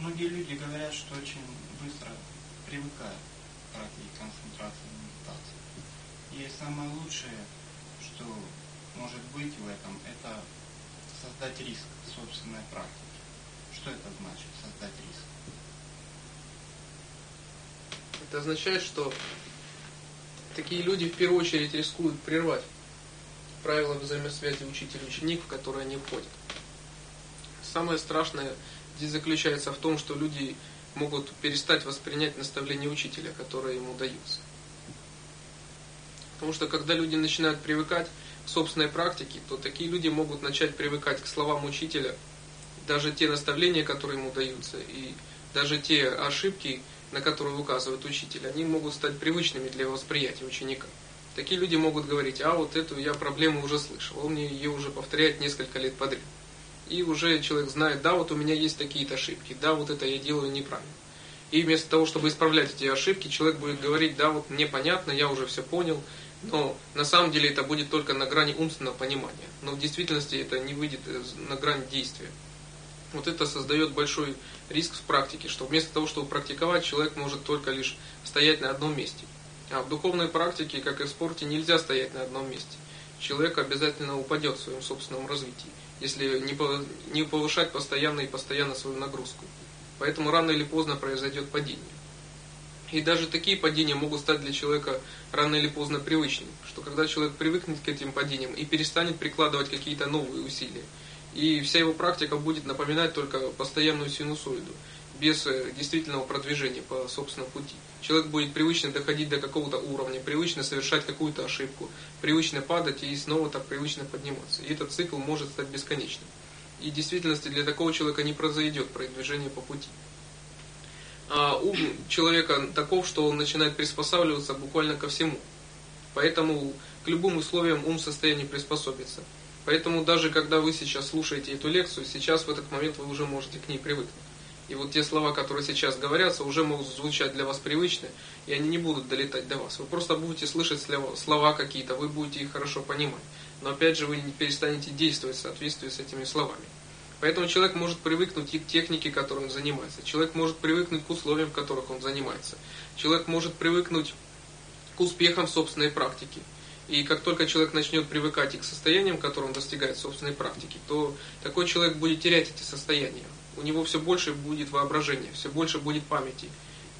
Многие люди говорят, что очень быстро привыкают к практике концентрации и медитации. И самое лучшее, что может быть в этом, это создать риск собственной практики. Что это значит, создать риск? Это означает, что такие люди в первую очередь рискуют прервать правила взаимосвязи учитель-ученик, в которые они входят. Самое страшное здесь заключается в том, что люди могут перестать воспринять наставления учителя, которые ему даются. Потому что когда люди начинают привыкать к собственной практике, то такие люди могут начать привыкать к словам учителя, даже те наставления, которые ему даются, и даже те ошибки, на которые указывает учитель, они могут стать привычными для восприятия ученика. Такие люди могут говорить, а вот эту я проблему уже слышал, он мне ее уже повторяет несколько лет подряд. И уже человек знает, да, вот у меня есть такие-то ошибки, да, вот это я делаю неправильно. И вместо того, чтобы исправлять эти ошибки, человек будет говорить, да, вот мне понятно, я уже все понял, но на самом деле это будет только на грани умственного понимания. Но в действительности это не выйдет на грань действия. Вот это создает большой риск в практике, что вместо того, чтобы практиковать, человек может только лишь стоять на одном месте. А в духовной практике, как и в спорте, нельзя стоять на одном месте. Человек обязательно упадет в своем собственном развитии, если не повышать постоянно и постоянно свою нагрузку. Поэтому рано или поздно произойдет падение. И даже такие падения могут стать для человека рано или поздно привычными, что когда человек привыкнет к этим падениям и перестанет прикладывать какие-то новые усилия, и вся его практика будет напоминать только постоянную синусоиду, без э, действительного продвижения по собственному пути. Человек будет привычно доходить до какого-то уровня, привычно совершать какую-то ошибку, привычно падать и снова так привычно подниматься. И этот цикл может стать бесконечным. И в действительности для такого человека не произойдет продвижение по пути. А ум человека таков, что он начинает приспосабливаться буквально ко всему. Поэтому к любым условиям ум в состоянии приспособиться. Поэтому даже когда вы сейчас слушаете эту лекцию, сейчас в этот момент вы уже можете к ней привыкнуть. И вот те слова, которые сейчас говорятся, уже могут звучать для вас привычно, и они не будут долетать до вас. Вы просто будете слышать слова какие-то, вы будете их хорошо понимать. Но опять же, вы не перестанете действовать в соответствии с этими словами. Поэтому человек может привыкнуть и к технике, которой он занимается. Человек может привыкнуть к условиям, в которых он занимается. Человек может привыкнуть к успехам собственной практики. И как только человек начнет привыкать и к состояниям, которые он достигает в собственной практике, то такой человек будет терять эти состояния. У него все больше будет воображения, все больше будет памяти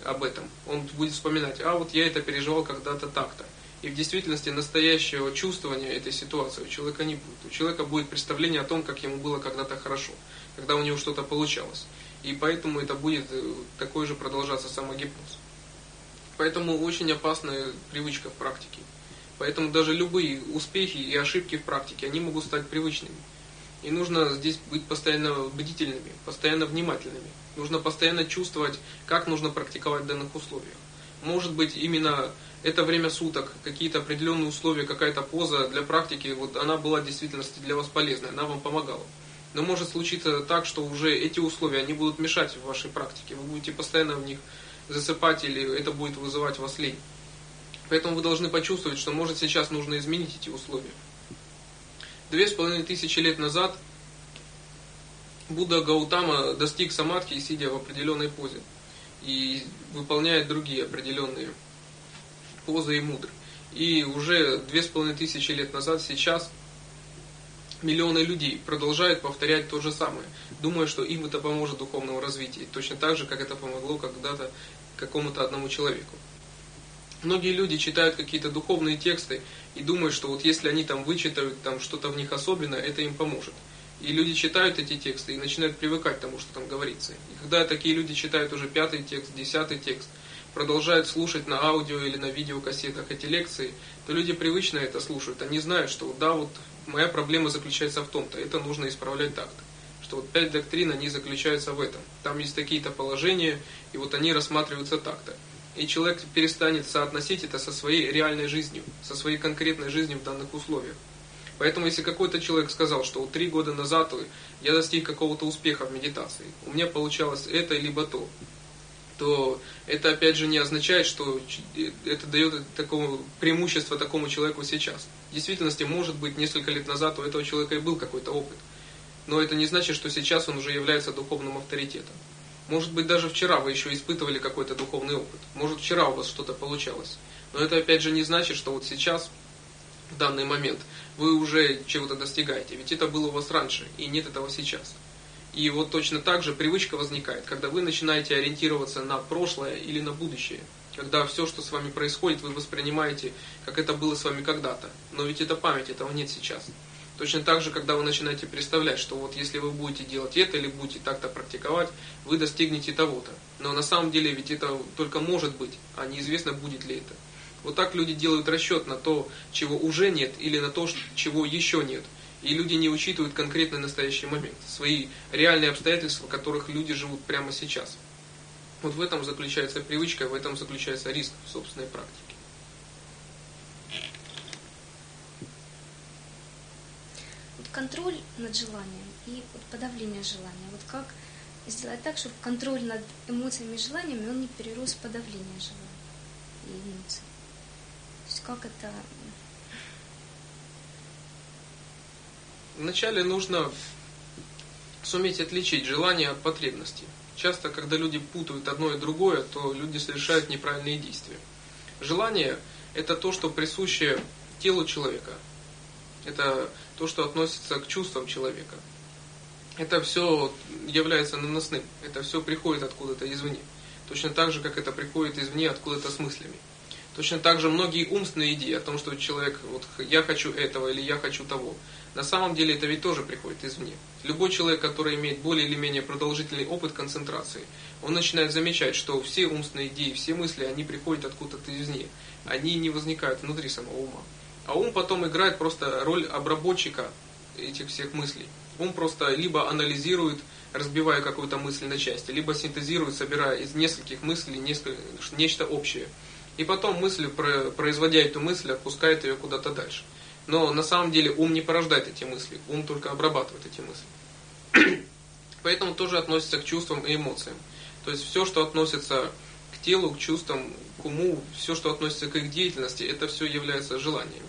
об этом. Он будет вспоминать, а вот я это переживал когда-то так-то. И в действительности настоящего чувствования этой ситуации у человека не будет. У человека будет представление о том, как ему было когда-то хорошо, когда у него что-то получалось. И поэтому это будет э, такой же продолжаться самогипноз. Поэтому очень опасная привычка в практике. Поэтому даже любые успехи и ошибки в практике, они могут стать привычными. И нужно здесь быть постоянно бдительными, постоянно внимательными. Нужно постоянно чувствовать, как нужно практиковать в данных условиях. Может быть, именно это время суток, какие-то определенные условия, какая-то поза для практики, вот она была в действительности для вас полезной, она вам помогала. Но может случиться так, что уже эти условия, они будут мешать в вашей практике. Вы будете постоянно в них засыпать или это будет вызывать вас лень. Поэтому вы должны почувствовать, что может сейчас нужно изменить эти условия. Две с половиной тысячи лет назад Будда Гаутама достиг самадхи, сидя в определенной позе. И выполняет другие определенные позы и мудры. И уже две с половиной тысячи лет назад, сейчас, миллионы людей продолжают повторять то же самое, думая, что им это поможет духовному развитию. Точно так же, как это помогло когда-то какому-то одному человеку. Многие люди читают какие-то духовные тексты и думают, что вот если они там вычитают там что-то в них особенное, это им поможет. И люди читают эти тексты и начинают привыкать к тому, что там говорится. И когда такие люди читают уже пятый текст, десятый текст, продолжают слушать на аудио или на видеокассетах эти лекции, то люди привычно это слушают. Они знают, что да, вот моя проблема заключается в том-то, это нужно исправлять так-то. Что вот пять доктрин, они заключаются в этом. Там есть такие-то положения, и вот они рассматриваются так-то и человек перестанет соотносить это со своей реальной жизнью, со своей конкретной жизнью в данных условиях. Поэтому, если какой-то человек сказал, что три года назад я достиг какого-то успеха в медитации, у меня получалось это либо то, то это опять же не означает, что это дает такого преимущество такому человеку сейчас. В действительности, может быть, несколько лет назад у этого человека и был какой-то опыт. Но это не значит, что сейчас он уже является духовным авторитетом. Может быть, даже вчера вы еще испытывали какой-то духовный опыт. Может, вчера у вас что-то получалось. Но это опять же не значит, что вот сейчас, в данный момент, вы уже чего-то достигаете. Ведь это было у вас раньше, и нет этого сейчас. И вот точно так же привычка возникает, когда вы начинаете ориентироваться на прошлое или на будущее. Когда все, что с вами происходит, вы воспринимаете, как это было с вами когда-то. Но ведь это память, этого нет сейчас. Точно так же, когда вы начинаете представлять, что вот если вы будете делать это или будете так-то практиковать, вы достигнете того-то. Но на самом деле ведь это только может быть, а неизвестно будет ли это. Вот так люди делают расчет на то, чего уже нет, или на то, чего еще нет. И люди не учитывают конкретный настоящий момент, свои реальные обстоятельства, в которых люди живут прямо сейчас. Вот в этом заключается привычка, в этом заключается риск в собственной практике. Контроль над желанием и вот подавление желания. Вот как сделать так, чтобы контроль над эмоциями и желаниями, он не перерос в подавление желаний и эмоций. То есть как это... Вначале нужно суметь отличить желание от потребности. Часто, когда люди путают одно и другое, то люди совершают неправильные действия. Желание – это то, что присуще телу человека. Это то, что относится к чувствам человека. Это все является наносным, это все приходит откуда-то извне. Точно так же, как это приходит извне откуда-то с мыслями. Точно так же многие умственные идеи о том, что человек, вот я хочу этого или я хочу того, на самом деле это ведь тоже приходит извне. Любой человек, который имеет более или менее продолжительный опыт концентрации, он начинает замечать, что все умственные идеи, все мысли, они приходят откуда-то извне. Они не возникают внутри самого ума. А ум потом играет просто роль обработчика этих всех мыслей. Ум просто либо анализирует, разбивая какую-то мысль на части, либо синтезирует, собирая из нескольких мыслей несколько, нечто общее. И потом мысль, производя эту мысль, отпускает ее куда-то дальше. Но на самом деле ум не порождает эти мысли, ум только обрабатывает эти мысли. Поэтому тоже относится к чувствам и эмоциям. То есть все, что относится к телу, к чувствам, к уму, все, что относится к их деятельности, это все является желанием.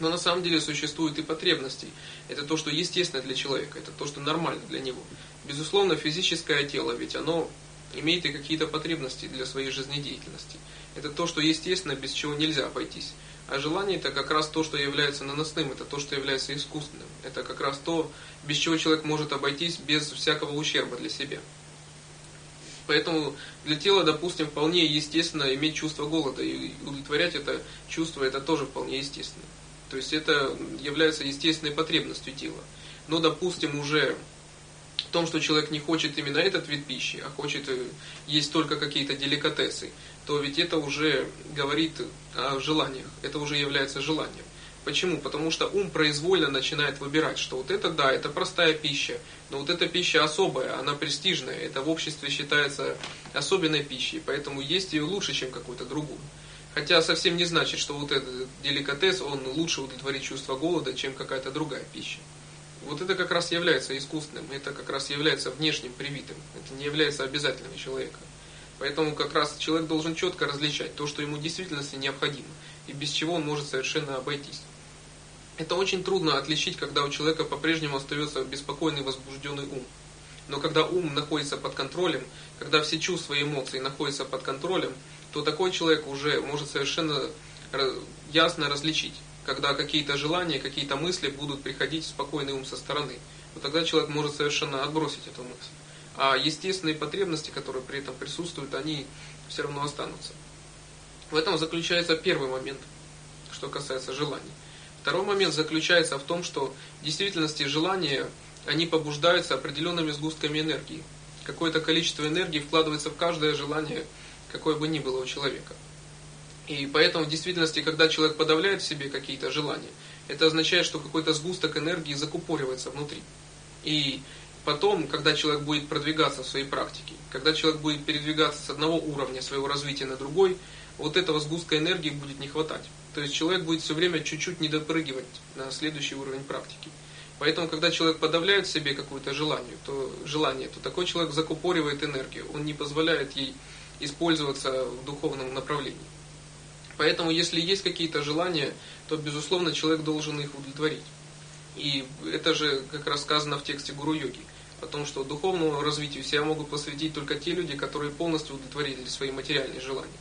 Но на самом деле существуют и потребности. Это то, что естественно для человека, это то, что нормально для него. Безусловно, физическое тело, ведь оно имеет и какие-то потребности для своей жизнедеятельности. Это то, что естественно, без чего нельзя обойтись. А желание это как раз то, что является наносным, это то, что является искусственным. Это как раз то, без чего человек может обойтись без всякого ущерба для себя. Поэтому для тела, допустим, вполне естественно иметь чувство голода, и удовлетворять это чувство, это тоже вполне естественно. То есть это является естественной потребностью тела. Но, допустим, уже в том, что человек не хочет именно этот вид пищи, а хочет э, есть только какие-то деликатесы, то ведь это уже говорит о желаниях, это уже является желанием. Почему? Потому что ум произвольно начинает выбирать, что вот это да, это простая пища, но вот эта пища особая, она престижная, это в обществе считается особенной пищей, поэтому есть ее лучше, чем какую-то другую. Хотя совсем не значит, что вот этот деликатес, он лучше удовлетворит чувство голода, чем какая-то другая пища. Вот это как раз является искусственным, это как раз является внешним привитым, это не является обязательным человека. Поэтому как раз человек должен четко различать то, что ему в действительности необходимо, и без чего он может совершенно обойтись. Это очень трудно отличить, когда у человека по-прежнему остается беспокойный возбужденный ум. Но когда ум находится под контролем, когда все чувства и эмоции находятся под контролем, то такой человек уже может совершенно ясно различить, когда какие-то желания, какие-то мысли будут приходить в спокойный ум со стороны. Вот тогда человек может совершенно отбросить эту мысль. А естественные потребности, которые при этом присутствуют, они все равно останутся. В этом заключается первый момент, что касается желаний. Второй момент заключается в том, что в действительности желания, они побуждаются определенными сгустками энергии. Какое-то количество энергии вкладывается в каждое желание, какое бы ни было у человека. И поэтому в действительности, когда человек подавляет в себе какие-то желания, это означает, что какой-то сгусток энергии закупоривается внутри. И потом, когда человек будет продвигаться в своей практике, когда человек будет передвигаться с одного уровня своего развития на другой, вот этого сгустка энергии будет не хватать. То есть человек будет все время чуть-чуть недопрыгивать на следующий уровень практики. Поэтому, когда человек подавляет в себе какое-то желание, то, желание, то такой человек закупоривает энергию, он не позволяет ей использоваться в духовном направлении. Поэтому, если есть какие-то желания, то, безусловно, человек должен их удовлетворить. И это же как раз сказано в тексте Гуру-йоги. Потому что духовному развитию себя могут посвятить только те люди, которые полностью удовлетворили свои материальные желания.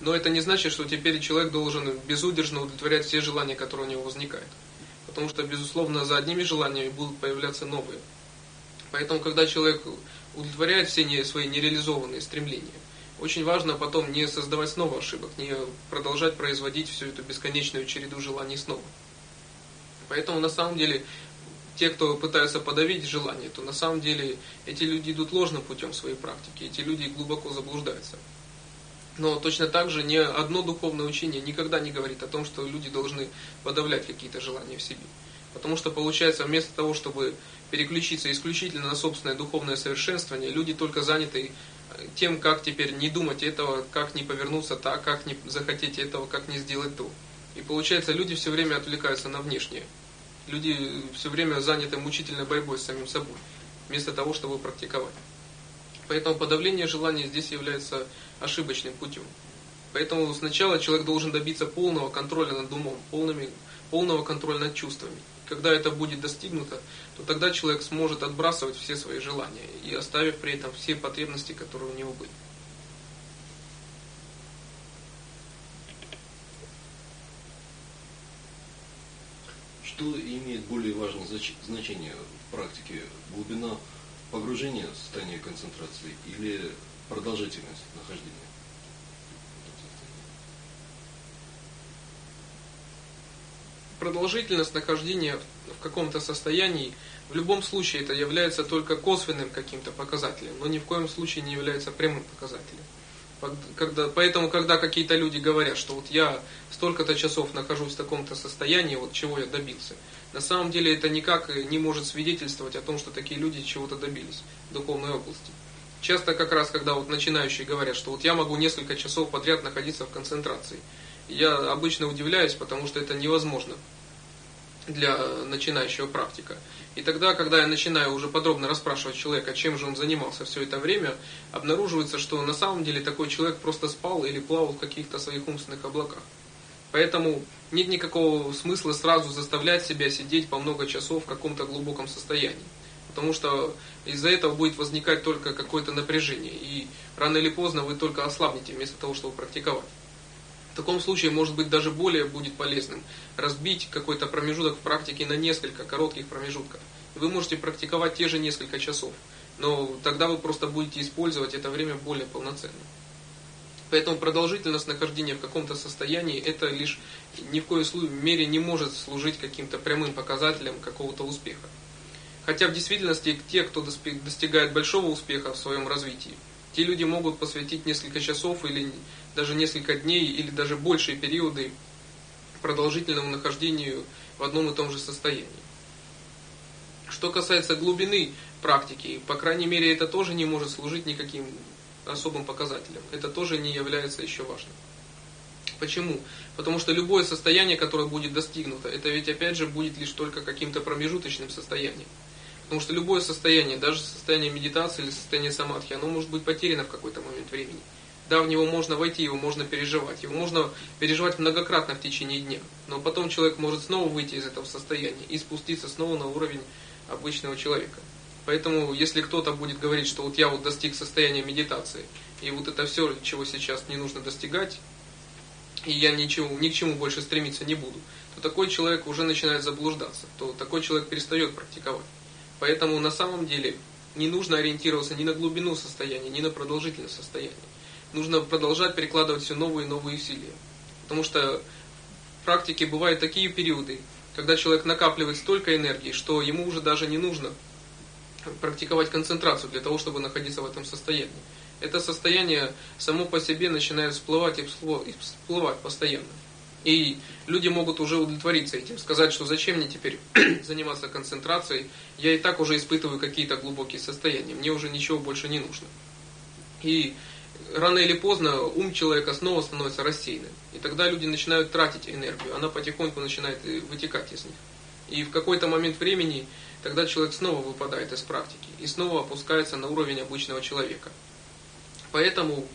Но это не значит, что теперь человек должен безудержно удовлетворять все желания, которые у него возникают. Потому что, безусловно, за одними желаниями будут появляться новые. Поэтому, когда человек удовлетворяет все свои нереализованные стремления, очень важно потом не создавать снова ошибок, не продолжать производить всю эту бесконечную череду желаний снова. Поэтому на самом деле те, кто пытаются подавить желание, то на самом деле эти люди идут ложным путем своей практики, эти люди глубоко заблуждаются. Но точно так же ни одно духовное учение никогда не говорит о том, что люди должны подавлять какие-то желания в себе. Потому что получается, вместо того, чтобы переключиться исключительно на собственное духовное совершенствование, люди только заняты тем, как теперь не думать этого, как не повернуться так, как не захотеть этого, как не сделать то. И получается, люди все время отвлекаются на внешнее. Люди все время заняты мучительной борьбой с самим собой, вместо того, чтобы практиковать. Поэтому подавление желания здесь является ошибочным путем. Поэтому сначала человек должен добиться полного контроля над умом, полными, полного контроля над чувствами. Когда это будет достигнуто, то тогда человек сможет отбрасывать все свои желания и оставив при этом все потребности, которые у него были. Что имеет более важное значение в практике? Глубина погружения в состояние концентрации или продолжительность нахождения? Продолжительность нахождения в каком-то состоянии в любом случае это является только косвенным каким-то показателем, но ни в коем случае не является прямым показателем. Когда, поэтому, когда какие-то люди говорят, что вот я столько-то часов нахожусь в таком-то состоянии, вот чего я добился, на самом деле это никак не может свидетельствовать о том, что такие люди чего-то добились в духовной области. Часто как раз, когда вот начинающие говорят, что вот я могу несколько часов подряд находиться в концентрации, я обычно удивляюсь, потому что это невозможно для начинающего практика. И тогда, когда я начинаю уже подробно расспрашивать человека, чем же он занимался все это время, обнаруживается, что на самом деле такой человек просто спал или плавал в каких-то своих умственных облаках. Поэтому нет никакого смысла сразу заставлять себя сидеть по много часов в каком-то глубоком состоянии. Потому что из-за этого будет возникать только какое-то напряжение. И рано или поздно вы только ослабнете вместо того, чтобы практиковать. В таком случае, может быть, даже более будет полезным разбить какой-то промежуток в практике на несколько коротких промежутков. Вы можете практиковать те же несколько часов, но тогда вы просто будете использовать это время более полноценно. Поэтому продолжительность нахождения в каком-то состоянии, это лишь ни в коей мере не может служить каким-то прямым показателем какого-то успеха. Хотя в действительности те, кто достигает большого успеха в своем развитии, те люди могут посвятить несколько часов или даже несколько дней или даже большие периоды продолжительному нахождению в одном и том же состоянии. Что касается глубины практики, по крайней мере, это тоже не может служить никаким особым показателем. Это тоже не является еще важным. Почему? Потому что любое состояние, которое будет достигнуто, это ведь опять же будет лишь только каким-то промежуточным состоянием. Потому что любое состояние, даже состояние медитации или состояние самадхи, оно может быть потеряно в какой-то момент времени. Да, в него можно войти, его можно переживать. Его можно переживать многократно в течение дня. Но потом человек может снова выйти из этого состояния и спуститься снова на уровень обычного человека. Поэтому, если кто-то будет говорить, что вот я вот достиг состояния медитации, и вот это все, чего сейчас не нужно достигать, и я ничего, ни к чему больше стремиться не буду, то такой человек уже начинает заблуждаться, то такой человек перестает практиковать. Поэтому на самом деле не нужно ориентироваться ни на глубину состояния, ни на продолжительность состояния. Нужно продолжать перекладывать все новые и новые усилия. Потому что в практике бывают такие периоды, когда человек накапливает столько энергии, что ему уже даже не нужно практиковать концентрацию для того, чтобы находиться в этом состоянии. Это состояние само по себе начинает всплывать и всплывать постоянно. И люди могут уже удовлетвориться этим, сказать, что зачем мне теперь заниматься концентрацией, я и так уже испытываю какие-то глубокие состояния, мне уже ничего больше не нужно. И рано или поздно ум человека снова становится рассеянным. И тогда люди начинают тратить энергию, она потихоньку начинает э, вытекать из них. И в какой-то момент времени тогда человек снова выпадает из практики и снова опускается на уровень обычного человека. Поэтому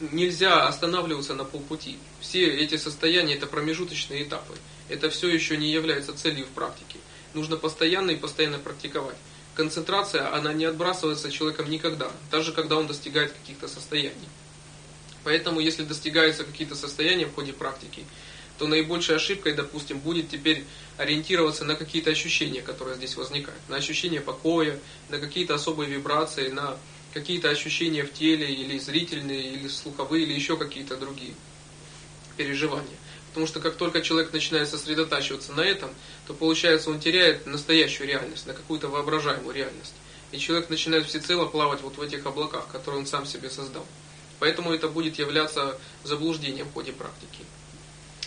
нельзя останавливаться на полпути. Все эти состояния это промежуточные этапы. Это все еще не является целью в практике. Нужно постоянно и постоянно практиковать. Концентрация, она не отбрасывается человеком никогда, даже когда он достигает каких-то состояний. Поэтому, если достигаются какие-то состояния в ходе практики, то наибольшей ошибкой, допустим, будет теперь ориентироваться на какие-то ощущения, которые здесь возникают. На ощущение покоя, на какие-то особые вибрации, на какие-то ощущения в теле, или зрительные, или слуховые, или еще какие-то другие переживания. Потому что как только человек начинает сосредотачиваться на этом, то получается он теряет настоящую реальность, на какую-то воображаемую реальность. И человек начинает всецело плавать вот в этих облаках, которые он сам себе создал. Поэтому это будет являться заблуждением в ходе практики.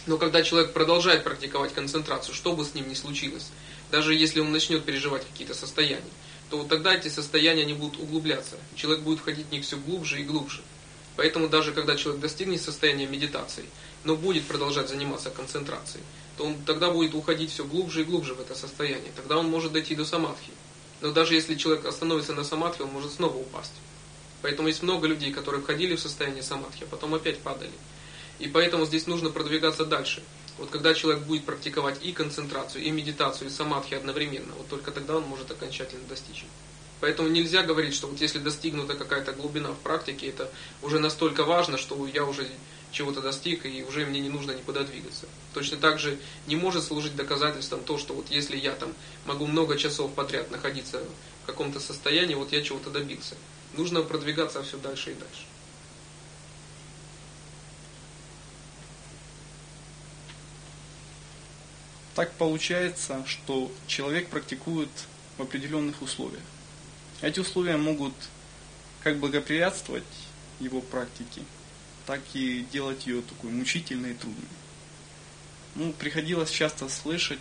Но когда человек продолжает практиковать концентрацию, что бы с ним ни случилось, даже если он начнет переживать какие-то состояния, то вот тогда эти состояния не будут углубляться. Человек будет входить в них все глубже и глубже. Поэтому даже когда человек достигнет состояния медитации, но будет продолжать заниматься концентрацией, то он тогда будет уходить все глубже и глубже в это состояние. Тогда он может дойти до самадхи. Но даже если человек остановится на самадхи, он может снова упасть. Поэтому есть много людей, которые входили в состояние самадхи, а потом опять падали. И поэтому здесь нужно продвигаться дальше. Вот когда человек будет практиковать и концентрацию, и медитацию, и самадхи одновременно, вот только тогда он может окончательно достичь. Поэтому нельзя говорить, что вот если достигнута какая-то глубина в практике, это уже настолько важно, что я уже чего-то достиг, и уже мне не нужно никуда двигаться. Точно так же не может служить доказательством то, что вот если я там могу много часов подряд находиться в каком-то состоянии, вот я чего-то добился. Нужно продвигаться все дальше и дальше. Так получается, что человек практикует в определенных условиях. Эти условия могут как благоприятствовать его практике, так и делать ее такой мучительной и трудной. Ну, приходилось часто слышать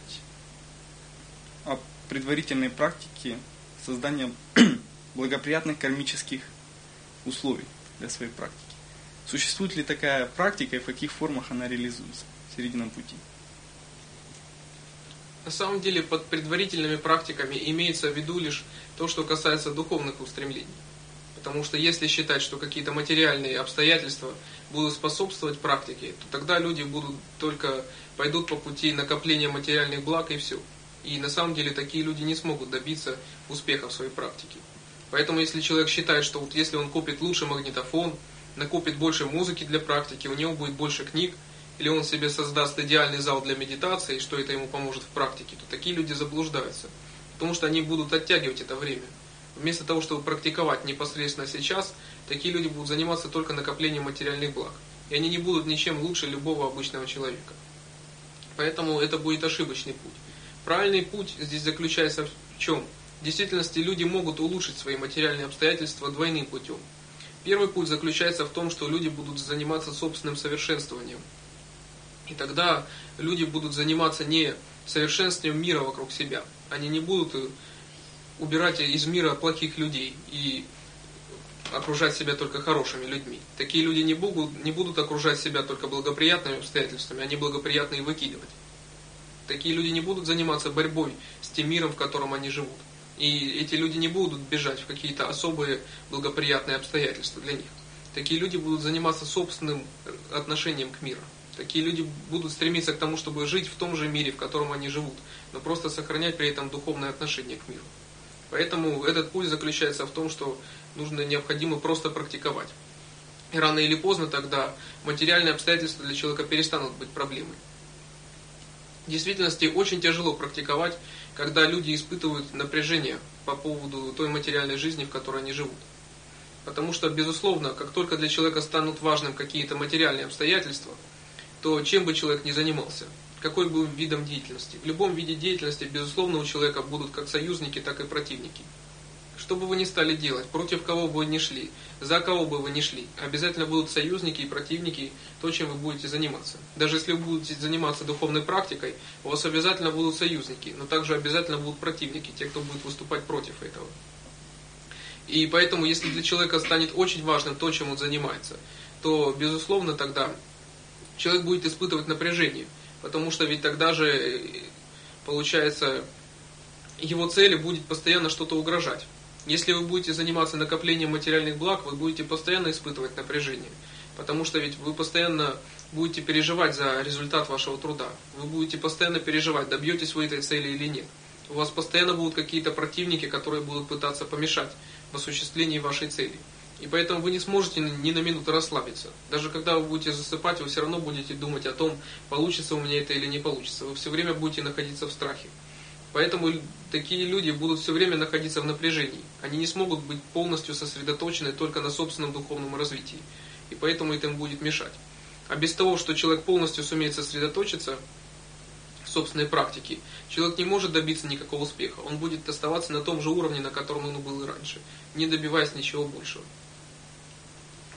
о предварительной практике создания благоприятных кармических условий для своей практики. Существует ли такая практика и в каких формах она реализуется в серединном пути? На самом деле под предварительными практиками имеется в виду лишь то, что касается духовных устремлений. Потому что если считать, что какие-то материальные обстоятельства будут способствовать практике, то тогда люди будут только пойдут по пути накопления материальных благ и все. И на самом деле такие люди не смогут добиться успеха в своей практике. Поэтому если человек считает, что вот если он купит лучший магнитофон, накопит больше музыки для практики, у него будет больше книг, или он себе создаст идеальный зал для медитации, что это ему поможет в практике, то такие люди заблуждаются. Потому что они будут оттягивать это время. Вместо того, чтобы практиковать непосредственно сейчас, такие люди будут заниматься только накоплением материальных благ. И они не будут ничем лучше любого обычного человека. Поэтому это будет ошибочный путь. Правильный путь здесь заключается в чем? В действительности люди могут улучшить свои материальные обстоятельства двойным путем. Первый путь заключается в том, что люди будут заниматься собственным совершенствованием. И тогда люди будут заниматься не совершенствованием мира вокруг себя. Они не будут э, убирать из мира плохих людей и окружать себя только хорошими людьми. Такие люди не будут, не будут окружать себя только благоприятными обстоятельствами, они благоприятные выкидывать. Такие люди не будут заниматься борьбой с тем миром, в котором они живут. И эти люди не будут бежать в какие-то особые благоприятные обстоятельства для них. Такие люди будут заниматься собственным отношением к миру. Такие люди будут стремиться к тому, чтобы жить в том же мире, в котором они живут, но просто сохранять при этом духовное отношение к миру. Поэтому этот путь заключается в том, что нужно необходимо просто практиковать. И рано или поздно тогда материальные обстоятельства для человека перестанут быть проблемой. В действительности очень тяжело практиковать, когда люди испытывают напряжение по поводу той материальной жизни, в которой они живут. Потому что, безусловно, как только для человека станут важным какие-то материальные обстоятельства – то чем бы человек ни занимался, какой бы видом деятельности, в любом виде деятельности, безусловно, у человека будут как союзники, так и противники. Что бы вы ни стали делать, против кого бы вы ни шли, за кого бы вы ни шли, обязательно будут союзники и противники, то, чем вы будете заниматься. Даже если вы будете заниматься духовной практикой, у вас обязательно будут союзники, но также обязательно будут противники, те, кто будет выступать против этого. И поэтому, если для человека станет очень важным то, чем он занимается, то, безусловно, тогда человек будет испытывать напряжение. Потому что ведь тогда же, э, получается, его цели будет постоянно что-то угрожать. Если вы будете заниматься накоплением материальных благ, вы будете постоянно испытывать напряжение. Потому что ведь вы постоянно будете переживать за результат вашего труда. Вы будете постоянно переживать, добьетесь вы этой цели или нет. У вас постоянно будут какие-то противники, которые будут пытаться помешать в осуществлении вашей цели. И поэтому вы не сможете ни на минуту расслабиться. Даже когда вы будете засыпать, вы все равно будете думать о том, получится у меня это или не получится. Вы все время будете находиться в страхе. Поэтому такие люди будут все время находиться в напряжении. Они не смогут быть полностью сосредоточены только на собственном духовном развитии. И поэтому это им будет мешать. А без того, что человек полностью сумеет сосредоточиться в собственной практике, человек не может добиться никакого успеха. Он будет оставаться на том же уровне, на котором он был и раньше, не добиваясь ничего большего.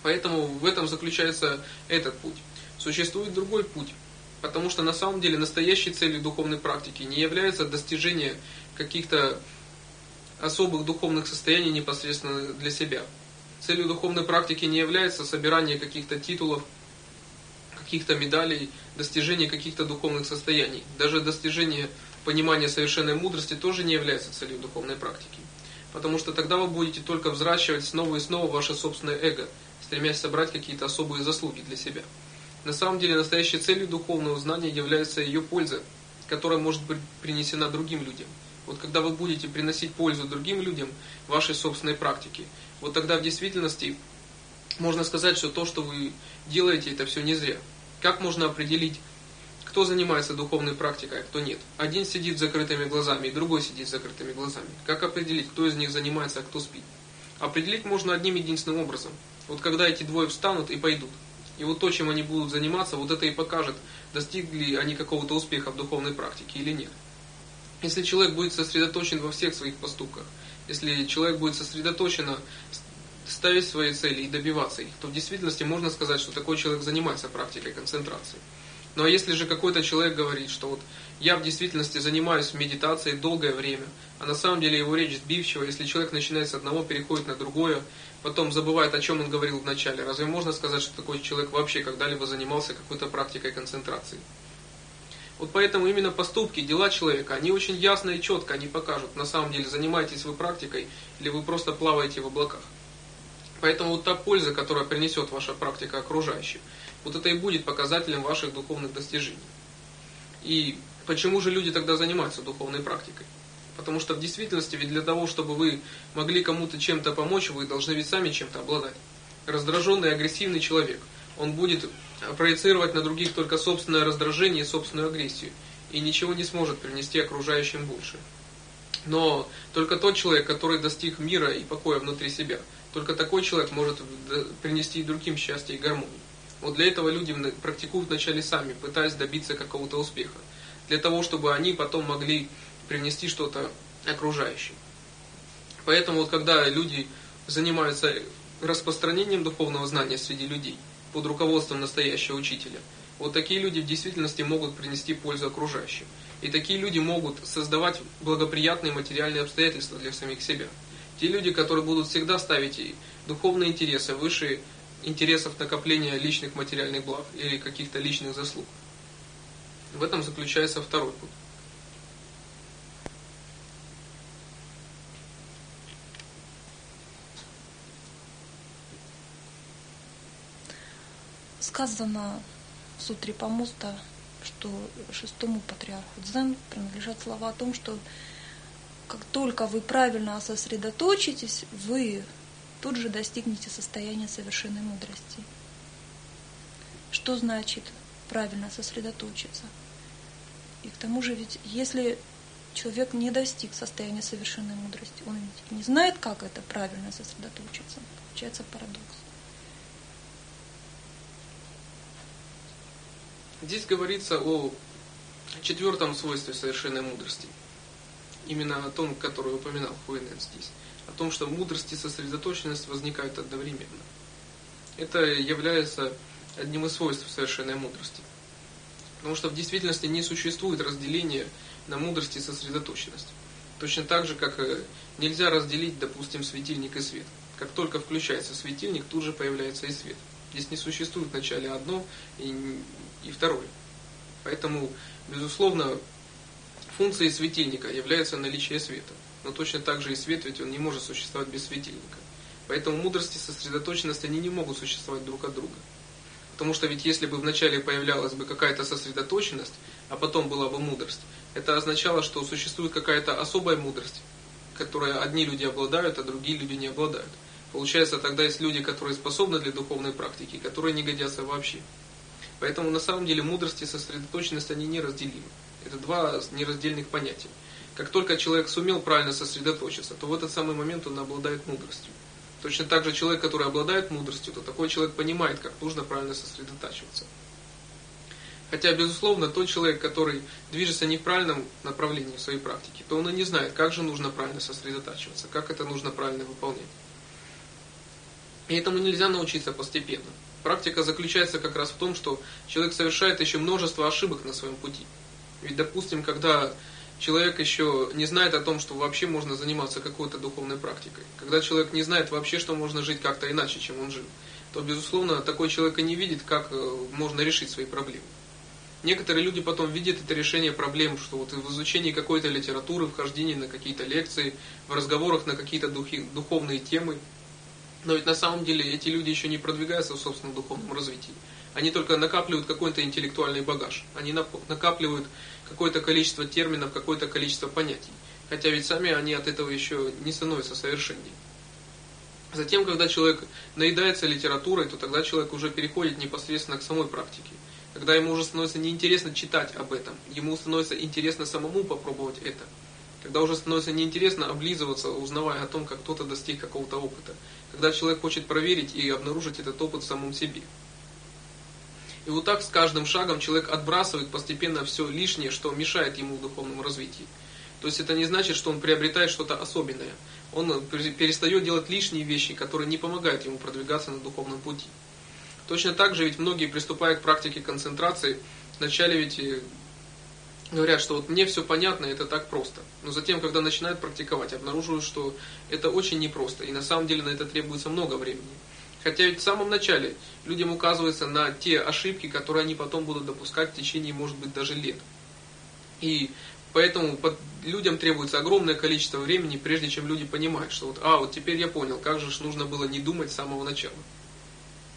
Поэтому в этом заключается этот путь. Существует другой путь, потому что на самом деле настоящей целью духовной практики не является достижение каких-то особых духовных состояний непосредственно для себя. Целью духовной практики не является собирание каких-то титулов, каких-то медалей, достижение каких-то духовных состояний. Даже достижение понимания совершенной мудрости тоже не является целью духовной практики. Потому что тогда вы будете только взращивать снова и снова ваше собственное эго – стремясь собрать какие-то особые заслуги для себя. На самом деле, настоящей целью духовного знания является ее польза, которая может быть принесена другим людям. Вот когда вы будете приносить пользу другим людям вашей собственной практике, вот тогда в действительности можно сказать, что то, что вы делаете, это все не зря. Как можно определить, кто занимается духовной практикой, а кто нет? Один сидит с закрытыми глазами, и другой сидит с закрытыми глазами. Как определить, кто из них занимается, а кто спит? Определить можно одним единственным образом – вот когда эти двое встанут и пойдут. И вот то, чем они будут заниматься, вот это и покажет, достигли они какого-то успеха в духовной практике или нет. Если человек будет сосредоточен во всех своих поступках, если человек будет сосредоточенно ставить свои цели и добиваться их, то в действительности можно сказать, что такой человек занимается практикой концентрации. Ну а если же какой-то человек говорит, что вот я в действительности занимаюсь медитацией долгое время, а на самом деле его речь сбивчива, если человек начинает с одного, переходит на другое, потом забывает, о чем он говорил в начале. Разве можно сказать, что такой человек вообще когда-либо занимался какой-то практикой концентрации? Вот поэтому именно поступки, дела человека, они очень ясно и четко они покажут, на самом деле, занимаетесь вы практикой или вы просто плаваете в облаках. Поэтому вот та польза, которая принесет ваша практика окружающим, вот это и будет показателем ваших духовных достижений. И почему же люди тогда занимаются духовной практикой? Потому что в действительности ведь для того, чтобы вы могли кому-то чем-то помочь, вы должны ведь сами чем-то обладать. Раздраженный, агрессивный человек, он будет проецировать на других только собственное раздражение и собственную агрессию. И ничего не сможет принести окружающим больше. Но только тот человек, который достиг мира и покоя внутри себя, только такой человек может принести другим счастье и гармонию. Вот для этого люди практикуют вначале сами, пытаясь добиться какого-то успеха. Для того, чтобы они потом могли привнести что-то окружающим. Поэтому вот когда люди занимаются распространением духовного знания среди людей под руководством настоящего учителя, вот такие люди в действительности могут принести пользу окружающим. И такие люди могут создавать благоприятные материальные обстоятельства для самих себя. Те люди, которые будут всегда ставить духовные интересы выше интересов накопления личных материальных благ или каких-то личных заслуг. В этом заключается второй путь. сказано в Сутре Помуста, что шестому патриарху Дзен принадлежат слова о том, что как только вы правильно сосредоточитесь, вы тут же достигнете состояния совершенной мудрости. Что значит правильно сосредоточиться? И к тому же ведь, если человек не достиг состояния совершенной мудрости, он ведь не знает, как это правильно сосредоточиться. Получается парадокс. Здесь говорится о четвертом свойстве совершенной мудрости. Именно о том, которое упоминал Хуэнен здесь. О том, что мудрость и сосредоточенность возникают одновременно. Это является одним из свойств совершенной мудрости. Потому что в действительности не существует разделения на мудрость и сосредоточенность. Точно так же, как э, нельзя разделить, допустим, светильник и свет. Как только включается светильник, тут же появляется и свет. Здесь не существует вначале одно и и второе. Поэтому, безусловно, функцией светильника является наличие света. Но точно так же и свет, ведь он не может существовать без светильника. Поэтому мудрость и сосредоточенность, они не могут существовать друг от друга. Потому что ведь если бы вначале появлялась бы какая-то сосредоточенность, а потом была бы мудрость, это означало, что существует какая-то особая мудрость, которой одни люди обладают, а другие люди не обладают. Получается, тогда есть люди, которые способны для духовной практики, которые не годятся вообще. Поэтому на самом деле мудрость и сосредоточенность, они неразделимы. Это два нераздельных понятия. Как только человек сумел правильно сосредоточиться, то в этот самый момент он обладает мудростью. Точно так же человек, который обладает мудростью, то такой человек понимает, как нужно правильно сосредотачиваться. Хотя, безусловно, тот человек, который движется не в правильном направлении в своей практике, то он и не знает, как же нужно правильно сосредотачиваться, как это нужно правильно выполнять. И этому нельзя научиться постепенно. Практика заключается как раз в том, что человек совершает еще множество ошибок на своем пути. Ведь, допустим, когда человек еще не знает о том, что вообще можно заниматься какой-то духовной практикой, когда человек не знает вообще, что можно жить как-то иначе, чем он жил, то, безусловно, такой человек и не видит, как э, можно решить свои проблемы. Некоторые люди потом видят это решение проблем, что вот в изучении какой-то литературы, в хождении на какие-то лекции, в разговорах на какие-то духовные темы. Но ведь на самом деле эти люди еще не продвигаются в собственном духовном развитии. Они только накапливают какой-то интеллектуальный багаж. Они накапливают какое-то количество терминов, какое-то количество понятий. Хотя ведь сами они от этого еще не становятся совершеннее. Затем, когда человек наедается литературой, то тогда человек уже переходит непосредственно к самой практике. Когда ему уже становится неинтересно читать об этом, ему становится интересно самому попробовать это. Когда уже становится неинтересно облизываться, узнавая о том, как кто-то достиг какого-то опыта. Когда человек хочет проверить и обнаружить этот опыт в самом себе. И вот так с каждым шагом человек отбрасывает постепенно все лишнее, что мешает ему в духовном развитии. То есть это не значит, что он приобретает что-то особенное. Он перестает делать лишние вещи, которые не помогают ему продвигаться на духовном пути. Точно так же ведь многие, приступая к практике концентрации, вначале ведь э, говорят, что вот мне все понятно, это так просто. Но затем, когда начинают практиковать, обнаруживают, что это очень непросто. И на самом деле на это требуется много времени. Хотя ведь в самом начале людям указывается на те ошибки, которые они потом будут допускать в течение, может быть, даже лет. И поэтому людям требуется огромное количество времени, прежде чем люди понимают, что вот, а, вот теперь я понял, как же нужно было не думать с самого начала.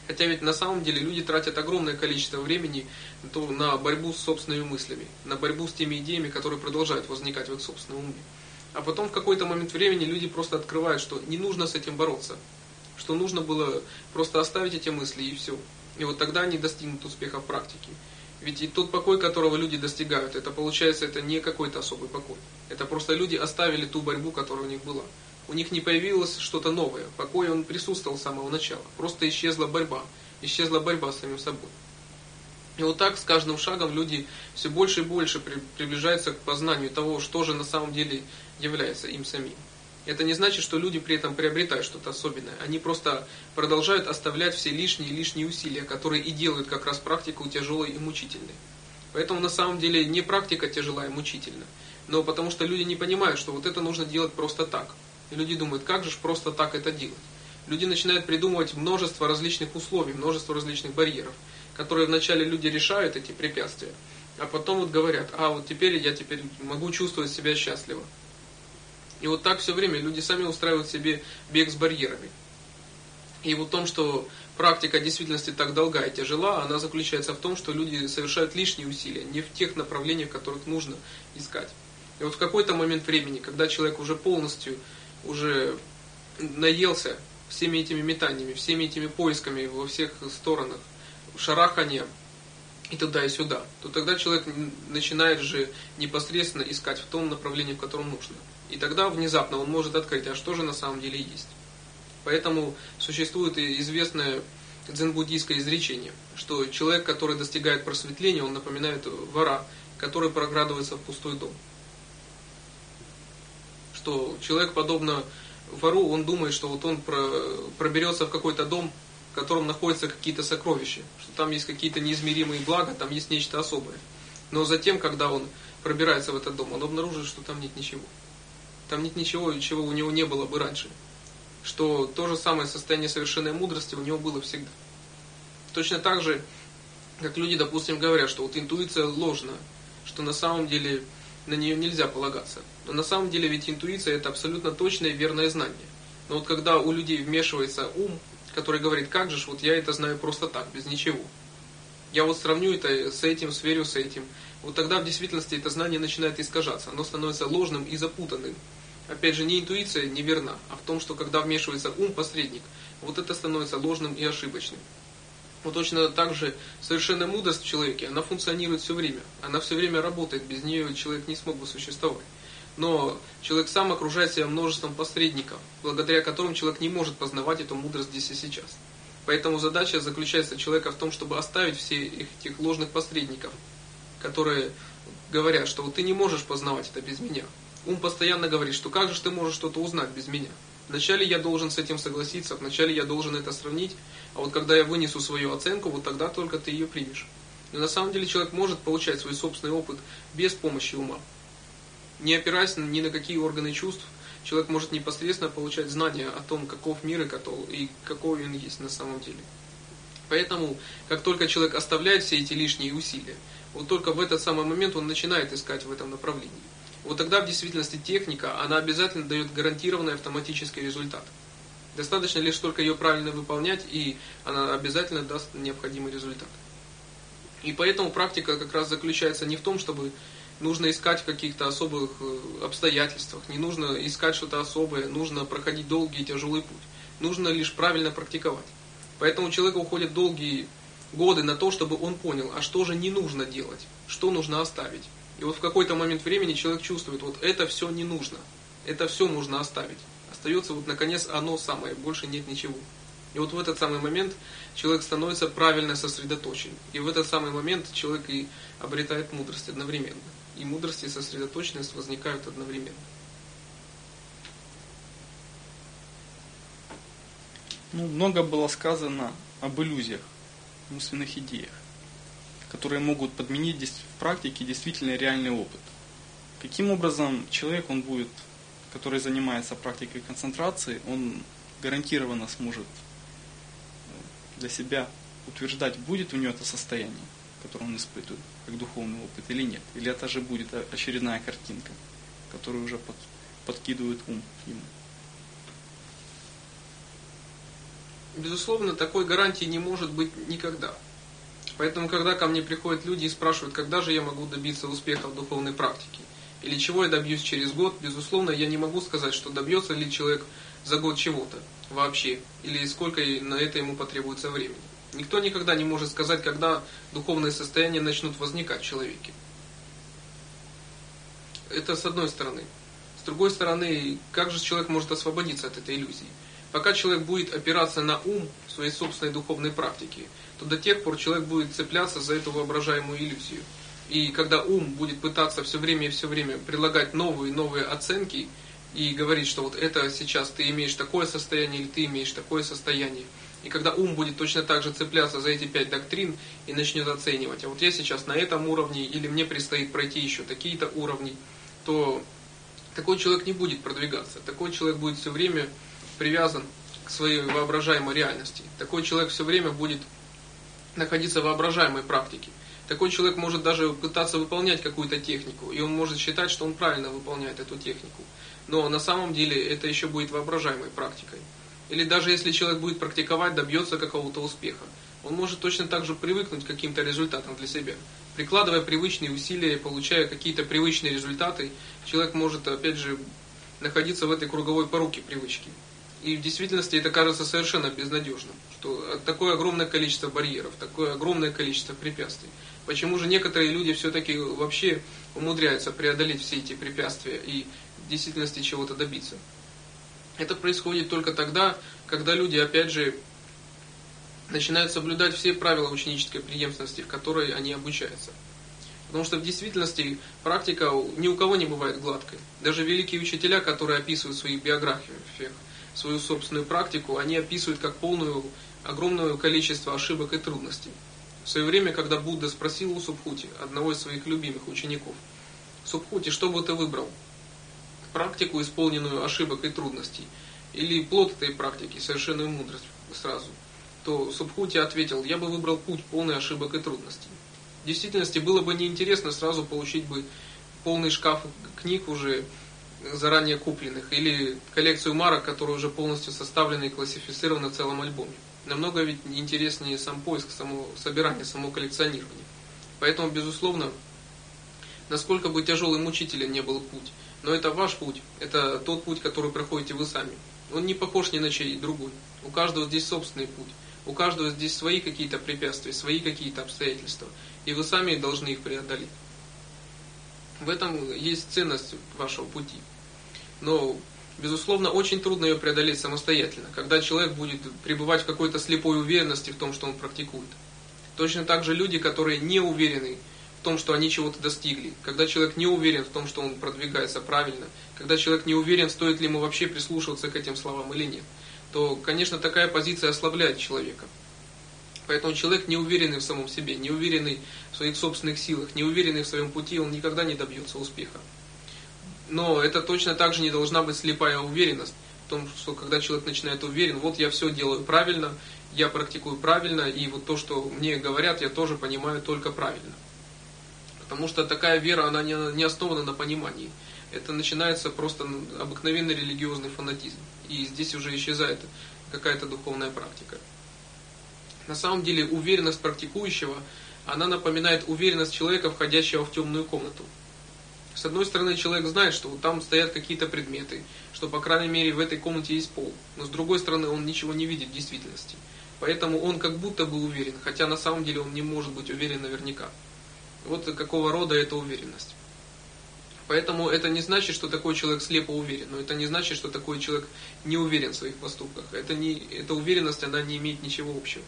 Хотя ведь на самом деле люди тратят огромное количество времени на борьбу с собственными мыслями, на борьбу с теми идеями, которые продолжают возникать в их собственном уме. А потом в какой-то момент времени люди просто открывают, что не нужно с этим бороться что нужно было просто оставить эти мысли и все. И вот тогда они достигнут успеха в практике. Ведь и тот покой, которого люди достигают, это получается, это не какой-то особый покой. Это просто люди оставили ту борьбу, которая у них была. У них не появилось что-то новое. Покой, он присутствовал с самого начала. Просто исчезла борьба. Исчезла борьба с самим собой. И вот так с каждым шагом люди все больше и больше приближаются к познанию того, что же на самом деле является им самим. Это не значит, что люди при этом приобретают что-то особенное. Они просто продолжают оставлять все лишние и лишние усилия, которые и делают как раз практику тяжелой и мучительной. Поэтому на самом деле не практика тяжелая и мучительна, но потому что люди не понимают, что вот это нужно делать просто так. И люди думают, как же просто так это делать. Люди начинают придумывать множество различных условий, множество различных барьеров, которые вначале люди решают эти препятствия, а потом вот говорят, а вот теперь я теперь могу чувствовать себя счастливо. И вот так все время люди сами устраивают себе бег с барьерами. И вот в том, что практика действительности так долга и тяжела, она заключается в том, что люди совершают лишние усилия, не в тех направлениях, которых нужно искать. И вот в какой-то момент времени, когда человек уже полностью уже наелся всеми этими метаниями, всеми этими поисками во всех сторонах, шараханием и туда и сюда, то тогда человек начинает же непосредственно искать в том направлении, в котором нужно. И тогда внезапно он может открыть, а что же на самом деле есть. Поэтому существует известное дзен-буддийское изречение, что человек, который достигает просветления, он напоминает вора, который прокрадывается в пустой дом. Что человек, подобно вору, он думает, что вот он проберется в какой-то дом, в котором находятся какие-то сокровища, что там есть какие-то неизмеримые блага, там есть нечто особое. Но затем, когда он пробирается в этот дом, он обнаружит, что там нет ничего. Там нет ничего, чего у него не было бы раньше. Что то же самое состояние совершенной мудрости у него было всегда. Точно так же, как люди, допустим, говорят, что вот интуиция ложна, что на самом деле на нее нельзя полагаться. Но на самом деле ведь интуиция это абсолютно точное и верное знание. Но вот когда у людей вмешивается ум, который говорит, как же, вот я это знаю просто так, без ничего. Я вот сравню это с этим, сверю с этим. вот тогда в действительности это знание начинает искажаться, оно становится ложным и запутанным. Опять же, не интуиция неверна, а в том, что когда вмешивается ум, посредник, вот это становится ложным и ошибочным. Вот точно так же совершенная мудрость в человеке, она функционирует все время. Она все время работает, без нее человек не смог бы существовать. Но человек сам окружает себя множеством посредников, благодаря которым человек не может познавать эту мудрость здесь и сейчас. Поэтому задача заключается человека в том, чтобы оставить все этих ложных посредников, которые говорят, что вот ты не можешь познавать это без меня. Ум постоянно говорит, что как же ты можешь что-то узнать без меня. Вначале я должен с этим согласиться, вначале я должен это сравнить, а вот когда я вынесу свою оценку, вот тогда только ты ее примешь. Но на самом деле человек может получать свой собственный опыт без помощи ума. Не опираясь ни на какие органы чувств, человек может непосредственно получать знания о том, каков мир и, каков, и какой он есть на самом деле. Поэтому, как только человек оставляет все эти лишние усилия, вот только в этот самый момент он начинает искать в этом направлении. Вот тогда в действительности техника, она обязательно дает гарантированный автоматический результат. Достаточно лишь только ее правильно выполнять, и она обязательно даст необходимый результат. И поэтому практика как раз заключается не в том, чтобы нужно искать в каких-то особых э, обстоятельствах, не нужно искать что-то особое, нужно проходить долгий и тяжелый путь. Нужно лишь правильно практиковать. Поэтому у человека уходят долгие годы на то, чтобы он понял, а что же не нужно делать, что нужно оставить. И вот в какой-то момент времени человек чувствует, вот это все не нужно, это все нужно оставить. Остается вот наконец оно самое, больше нет ничего. И вот в этот самый момент человек становится правильно сосредоточен. И в этот самый момент человек и обретает мудрость одновременно и мудрость и сосредоточенность возникают одновременно. Ну, много было сказано об иллюзиях, умственных идеях, которые могут подменить в практике действительно реальный опыт. Каким образом человек, он будет, который занимается практикой концентрации, он гарантированно сможет э, для себя утверждать, будет у него это состояние который он испытывает, как духовный опыт, или нет. Или это же будет очередная картинка, которую уже под, подкидывает ум ему. Безусловно, такой гарантии не может быть никогда. Поэтому, когда ко мне приходят люди и спрашивают, когда же я могу добиться успеха в духовной практике, или чего я добьюсь через год, безусловно, я не могу сказать, что добьется ли человек за год чего-то вообще, или сколько на это ему потребуется времени. Никто никогда не может сказать, когда духовные состояния начнут возникать в человеке. Это с одной стороны. С другой стороны, как же человек может освободиться от этой иллюзии? Пока человек будет опираться на ум своей собственной духовной практике, то до тех пор человек будет цепляться за эту воображаемую иллюзию. И когда ум будет пытаться все время и все время предлагать новые и новые оценки и говорить, что вот это сейчас ты имеешь такое состояние или ты имеешь такое состояние, и когда ум будет точно так же цепляться за эти пять доктрин и начнет оценивать, а вот я сейчас на этом уровне, или мне предстоит пройти еще такие-то уровни, то такой человек не будет продвигаться. Такой человек будет все время привязан к своей воображаемой реальности. Такой человек все время будет находиться в воображаемой практике. Такой человек может даже пытаться выполнять какую-то технику, и он может считать, что он правильно выполняет эту технику. Но на самом деле это еще будет воображаемой практикой. Или даже если человек будет практиковать, добьется какого-то успеха. Он может точно так же привыкнуть к каким-то результатам для себя. Прикладывая привычные усилия, получая какие-то привычные результаты, человек может, опять же, находиться в этой круговой поруке привычки. И в действительности это кажется совершенно безнадежным, что такое огромное количество барьеров, такое огромное количество препятствий. Почему же некоторые люди все-таки вообще умудряются преодолеть все эти препятствия и в действительности чего-то добиться? Это происходит только тогда, когда люди, опять же, начинают соблюдать все правила ученической преемственности, в которой они обучаются. Потому что в действительности практика ни у кого не бывает гладкой. Даже великие учителя, которые описывают в своих биографиях свою собственную практику, они описывают как полную, огромное количество ошибок и трудностей. В свое время, когда Будда спросил у Субхути, одного из своих любимых учеников, «Субхути, что бы ты выбрал? Практику, исполненную ошибок и трудностей, или плод этой практики, совершенную мудрость сразу, то Субхути ответил, я бы выбрал путь полный ошибок и трудностей. В действительности было бы неинтересно сразу получить бы полный шкаф книг уже заранее купленных, или коллекцию марок, которая уже полностью составлена и классифицирована в целом альбоме. Намного ведь интереснее сам поиск, само собирание, само коллекционирование. Поэтому, безусловно, Насколько бы тяжелым учителя не был путь, но это ваш путь, это тот путь, который проходите вы сами. Он не похож ни на чей другой. У каждого здесь собственный путь. У каждого здесь свои какие-то препятствия, свои какие-то обстоятельства. И вы сами должны их преодолеть. В этом есть ценность вашего пути. Но, безусловно, очень трудно ее преодолеть самостоятельно, когда человек будет пребывать в какой-то слепой уверенности в том, что он практикует. Точно так же люди, которые не уверены том, что они чего-то достигли, когда человек не уверен в том, что он продвигается правильно, когда человек не уверен, стоит ли ему вообще прислушиваться к этим словам или нет, то, конечно, такая позиция ослабляет человека. Поэтому человек не уверенный в самом себе, не уверенный в своих собственных силах, не уверенный в своем пути, он никогда не добьется успеха. Но это точно так же не должна быть слепая уверенность в том, что когда человек начинает уверен, вот я все делаю правильно, я практикую правильно, и вот то, что мне говорят, я тоже понимаю только правильно. Потому что такая вера, она не, основана на понимании. Это начинается просто обыкновенный религиозный фанатизм. И здесь уже исчезает какая-то духовная практика. На самом деле уверенность практикующего, она напоминает уверенность человека, входящего в темную комнату. С одной стороны, человек знает, что там стоят какие-то предметы, что, по крайней мере, в этой комнате есть пол. Но с другой стороны, он ничего не видит в действительности. Поэтому он как будто бы уверен, хотя на самом деле он не может быть уверен наверняка. Вот какого рода эта уверенность. Поэтому это не значит, что такой человек слепо уверен, но это не значит, что такой человек не уверен в своих поступках. Это не, эта уверенность, она не имеет ничего общего.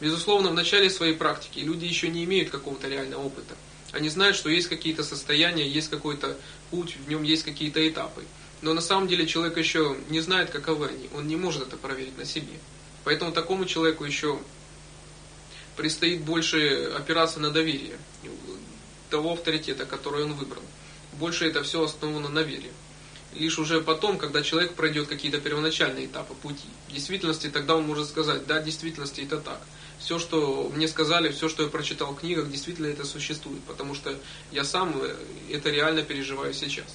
Безусловно, в начале своей практики люди еще не имеют какого-то реального опыта. Они знают, что есть какие-то состояния, есть какой-то путь, в нем есть какие-то этапы. Но на самом деле человек еще не знает, каковы они. Он не может это проверить на себе. Поэтому такому человеку еще предстоит больше опираться на доверие того авторитета, который он выбрал. Больше это все основано на вере. Лишь уже потом, когда человек пройдет какие-то первоначальные этапы пути, в действительности тогда он может сказать, да, в действительности это так все, что мне сказали, все, что я прочитал в книгах, действительно это существует, потому что я сам э, это реально переживаю сейчас.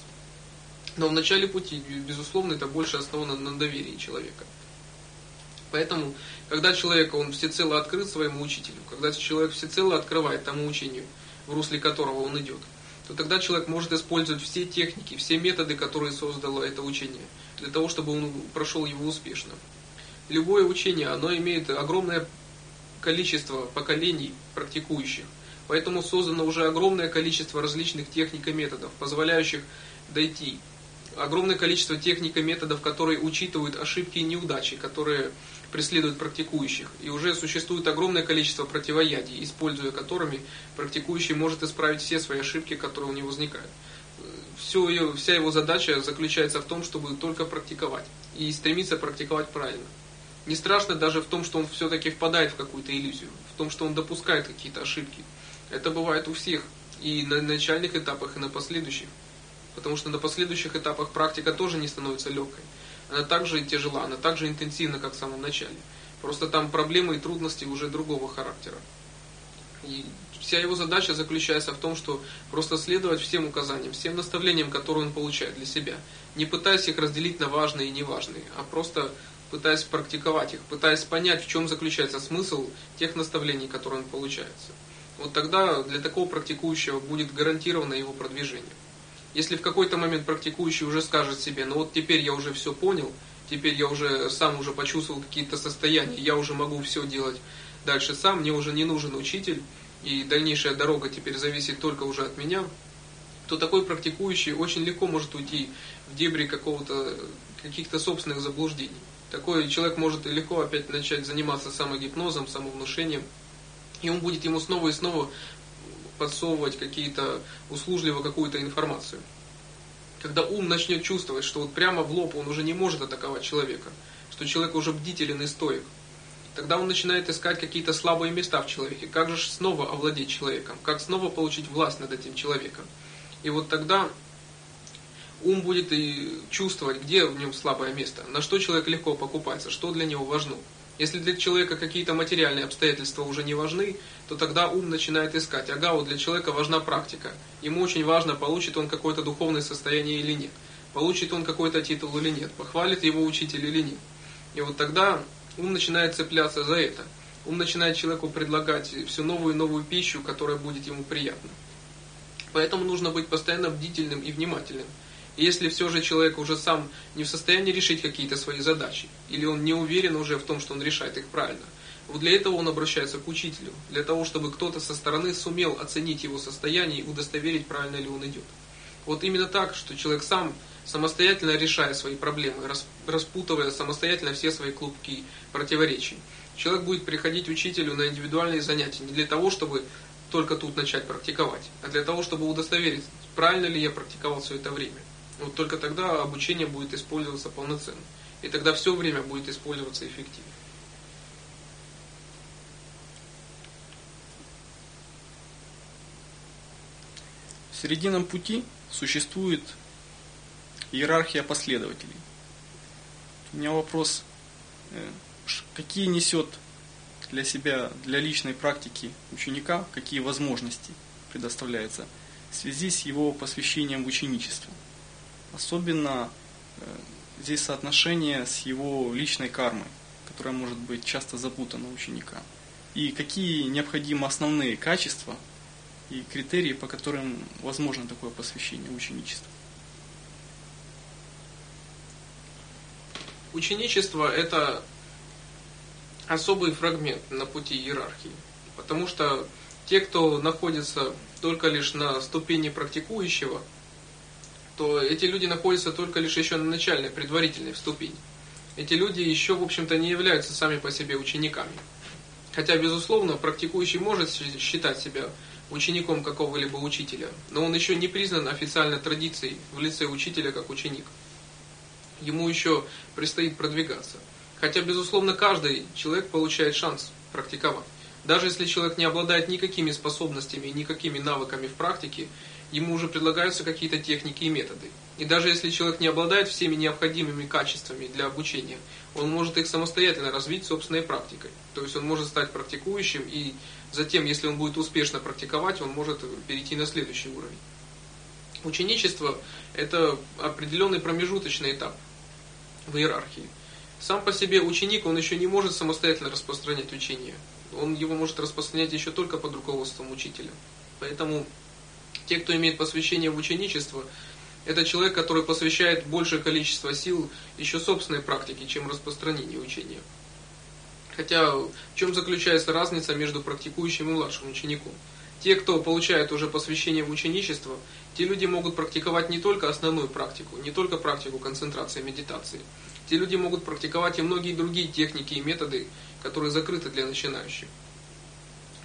Но в начале пути, безусловно, это больше основано на доверии человека. Поэтому, когда человек, он всецело открыт своему учителю, когда человек всецело открывает тому учению, в русле которого он идет, то тогда человек может использовать все техники, все методы, которые создало это учение, для того, чтобы он прошел его успешно. Любое учение, оно имеет огромное количество поколений практикующих. Поэтому создано уже огромное количество различных техник и методов, позволяющих дойти. Огромное количество техник и методов, которые учитывают ошибки и неудачи, которые преследуют практикующих. И уже существует огромное количество противоядий, используя которыми практикующий может исправить все свои ошибки, которые у него возникают. Все ее, вся его задача заключается в том, чтобы только практиковать и стремиться практиковать правильно. Не страшно даже в том, что он все-таки впадает в какую-то иллюзию, в том, что он допускает какие-то ошибки. Это бывает у всех, и на начальных этапах, и на последующих. Потому что на последующих этапах практика тоже не становится легкой. Она также тяжела, она также интенсивна, как в самом начале. Просто там проблемы и трудности уже другого характера. И вся его задача заключается в том, что просто следовать всем указаниям, всем наставлениям, которые он получает для себя. Не пытаясь их разделить на важные и неважные, а просто пытаясь практиковать их, пытаясь понять, в чем заключается смысл тех наставлений, которые он получается. Вот тогда для такого практикующего будет гарантировано его продвижение. Если в какой-то момент практикующий уже скажет себе, ну вот теперь я уже все понял, теперь я уже сам уже почувствовал какие-то состояния, я уже могу все делать дальше сам, мне уже не нужен учитель, и дальнейшая дорога теперь зависит только уже от меня, то такой практикующий очень легко может уйти в дебри какого-то каких-то собственных заблуждений. Такой человек может легко опять начать заниматься самогипнозом, самовнушением, и он будет ему снова и снова подсовывать какие-то услужливо какую-то информацию. Когда ум начнет чувствовать, что вот прямо в лоб он уже не может атаковать человека, что человек уже бдителен и стоек, тогда он начинает искать какие-то слабые места в человеке. Как же снова овладеть человеком? Как снова получить власть над этим человеком? И вот тогда ум будет и чувствовать, где в нем слабое место, на что человек легко покупается, что для него важно. Если для человека какие-то материальные обстоятельства уже не важны, то тогда ум начинает искать. Ага, вот для человека важна практика. Ему очень важно, получит он какое-то духовное состояние или нет. Получит он какой-то титул или нет. Похвалит его учитель или нет. И вот тогда ум начинает цепляться за это. Ум начинает человеку предлагать всю новую и новую пищу, которая будет ему приятна. Поэтому нужно быть постоянно бдительным и внимательным. Если все же человек уже сам не в состоянии решить какие-то свои задачи, или он не уверен уже в том, что он решает их правильно, вот для этого он обращается к учителю, для того, чтобы кто-то со стороны сумел оценить его состояние и удостоверить, правильно ли он идет. Вот именно так, что человек сам самостоятельно решая свои проблемы, распутывая самостоятельно все свои клубки противоречий. Человек будет приходить учителю на индивидуальные занятия не для того, чтобы только тут начать практиковать, а для того, чтобы удостоверить, правильно ли я практиковал все это время. Вот только тогда обучение будет использоваться полноценно. И тогда все время будет использоваться эффективно. В серединном пути существует иерархия последователей. У меня вопрос, э, какие несет для себя, для личной практики ученика, какие возможности предоставляются в связи с его посвящением в ученичество. Особенно э, здесь соотношение с его личной кармой, которая может быть часто запутана у ученика. И какие необходимы основные качества и критерии, по которым возможно такое посвящение в ученичество. Ученичество – это особый фрагмент на пути иерархии. Потому что те, кто находится только лишь на ступени практикующего, то эти люди находятся только лишь еще на начальной, предварительной ступени. Эти люди еще, в общем-то, не являются сами по себе учениками. Хотя, безусловно, практикующий может считать себя учеником какого-либо учителя, но он еще не признан официально традицией в лице учителя как ученик. Ему еще предстоит продвигаться. Хотя, безусловно, каждый человек получает шанс практиковать. Даже если человек не обладает никакими способностями и никакими навыками в практике, ему уже предлагаются какие-то техники и методы. И даже если человек не обладает всеми необходимыми качествами для обучения, он может их самостоятельно развить собственной практикой. То есть он может стать практикующим, и затем, если он будет успешно практиковать, он может перейти на следующий уровень. Ученичество – это определенный промежуточный этап в иерархии. Сам по себе ученик, он еще не может самостоятельно распространять учение. Он его может распространять еще только под руководством учителя. Поэтому те, кто имеет посвящение в ученичество, это человек, который посвящает большее количество сил еще собственной практике, чем распространение учения. Хотя в чем заключается разница между практикующим и младшим учеником? Те, кто получает уже посвящение в ученичество, те люди могут практиковать не только основную практику, не только практику концентрации и медитации. Те люди могут практиковать и многие другие техники и методы, которые закрыты для начинающих.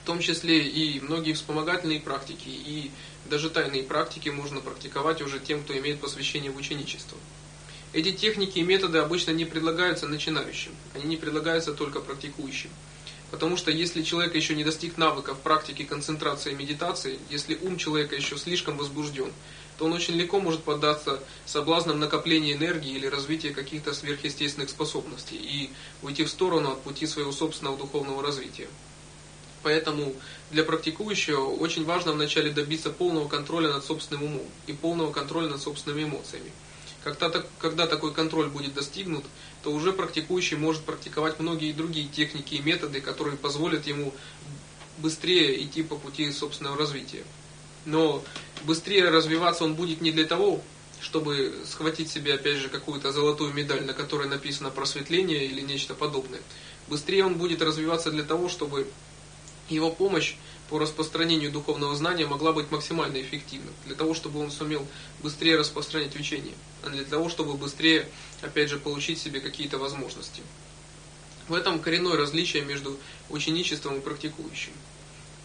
В том числе и многие вспомогательные практики, и даже тайные практики можно практиковать уже тем, кто имеет посвящение в ученичество. Эти техники и методы обычно не предлагаются начинающим, они не предлагаются только практикующим. Потому что если человек еще не достиг навыков практики концентрации и медитации, если ум человека еще слишком возбужден, то он очень легко может поддаться соблазнам накопления энергии или развития каких-то сверхъестественных способностей и уйти в сторону от пути своего собственного духовного развития. Поэтому для практикующего очень важно вначале добиться полного контроля над собственным умом и полного контроля над собственными эмоциями. Когда, когда такой контроль будет достигнут, то уже практикующий может практиковать многие другие техники и методы, которые позволят ему быстрее идти по пути собственного развития. Но быстрее развиваться он будет не для того, чтобы схватить себе опять же какую-то золотую медаль, на которой написано просветление или нечто подобное. Быстрее он будет развиваться для того, чтобы его помощь по распространению духовного знания могла быть максимально эффективна, для того, чтобы он сумел быстрее распространять учение, а для того, чтобы быстрее, опять же, получить себе какие-то возможности. В этом коренное различие между ученичеством и практикующим.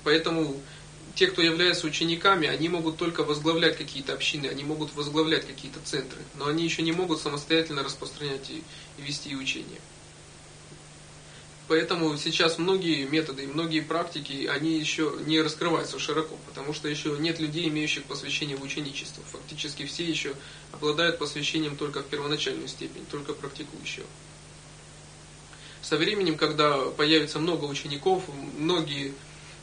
Поэтому те, кто являются учениками, они могут только возглавлять какие-то общины, они могут возглавлять какие-то центры, но они еще не могут самостоятельно распространять и, и вести учение. Поэтому сейчас многие методы, многие практики, они еще не раскрываются широко, потому что еще нет людей, имеющих посвящение в ученичество. Фактически все еще обладают посвящением только в первоначальную степень, только практикующего. Со временем, когда появится много учеников, многие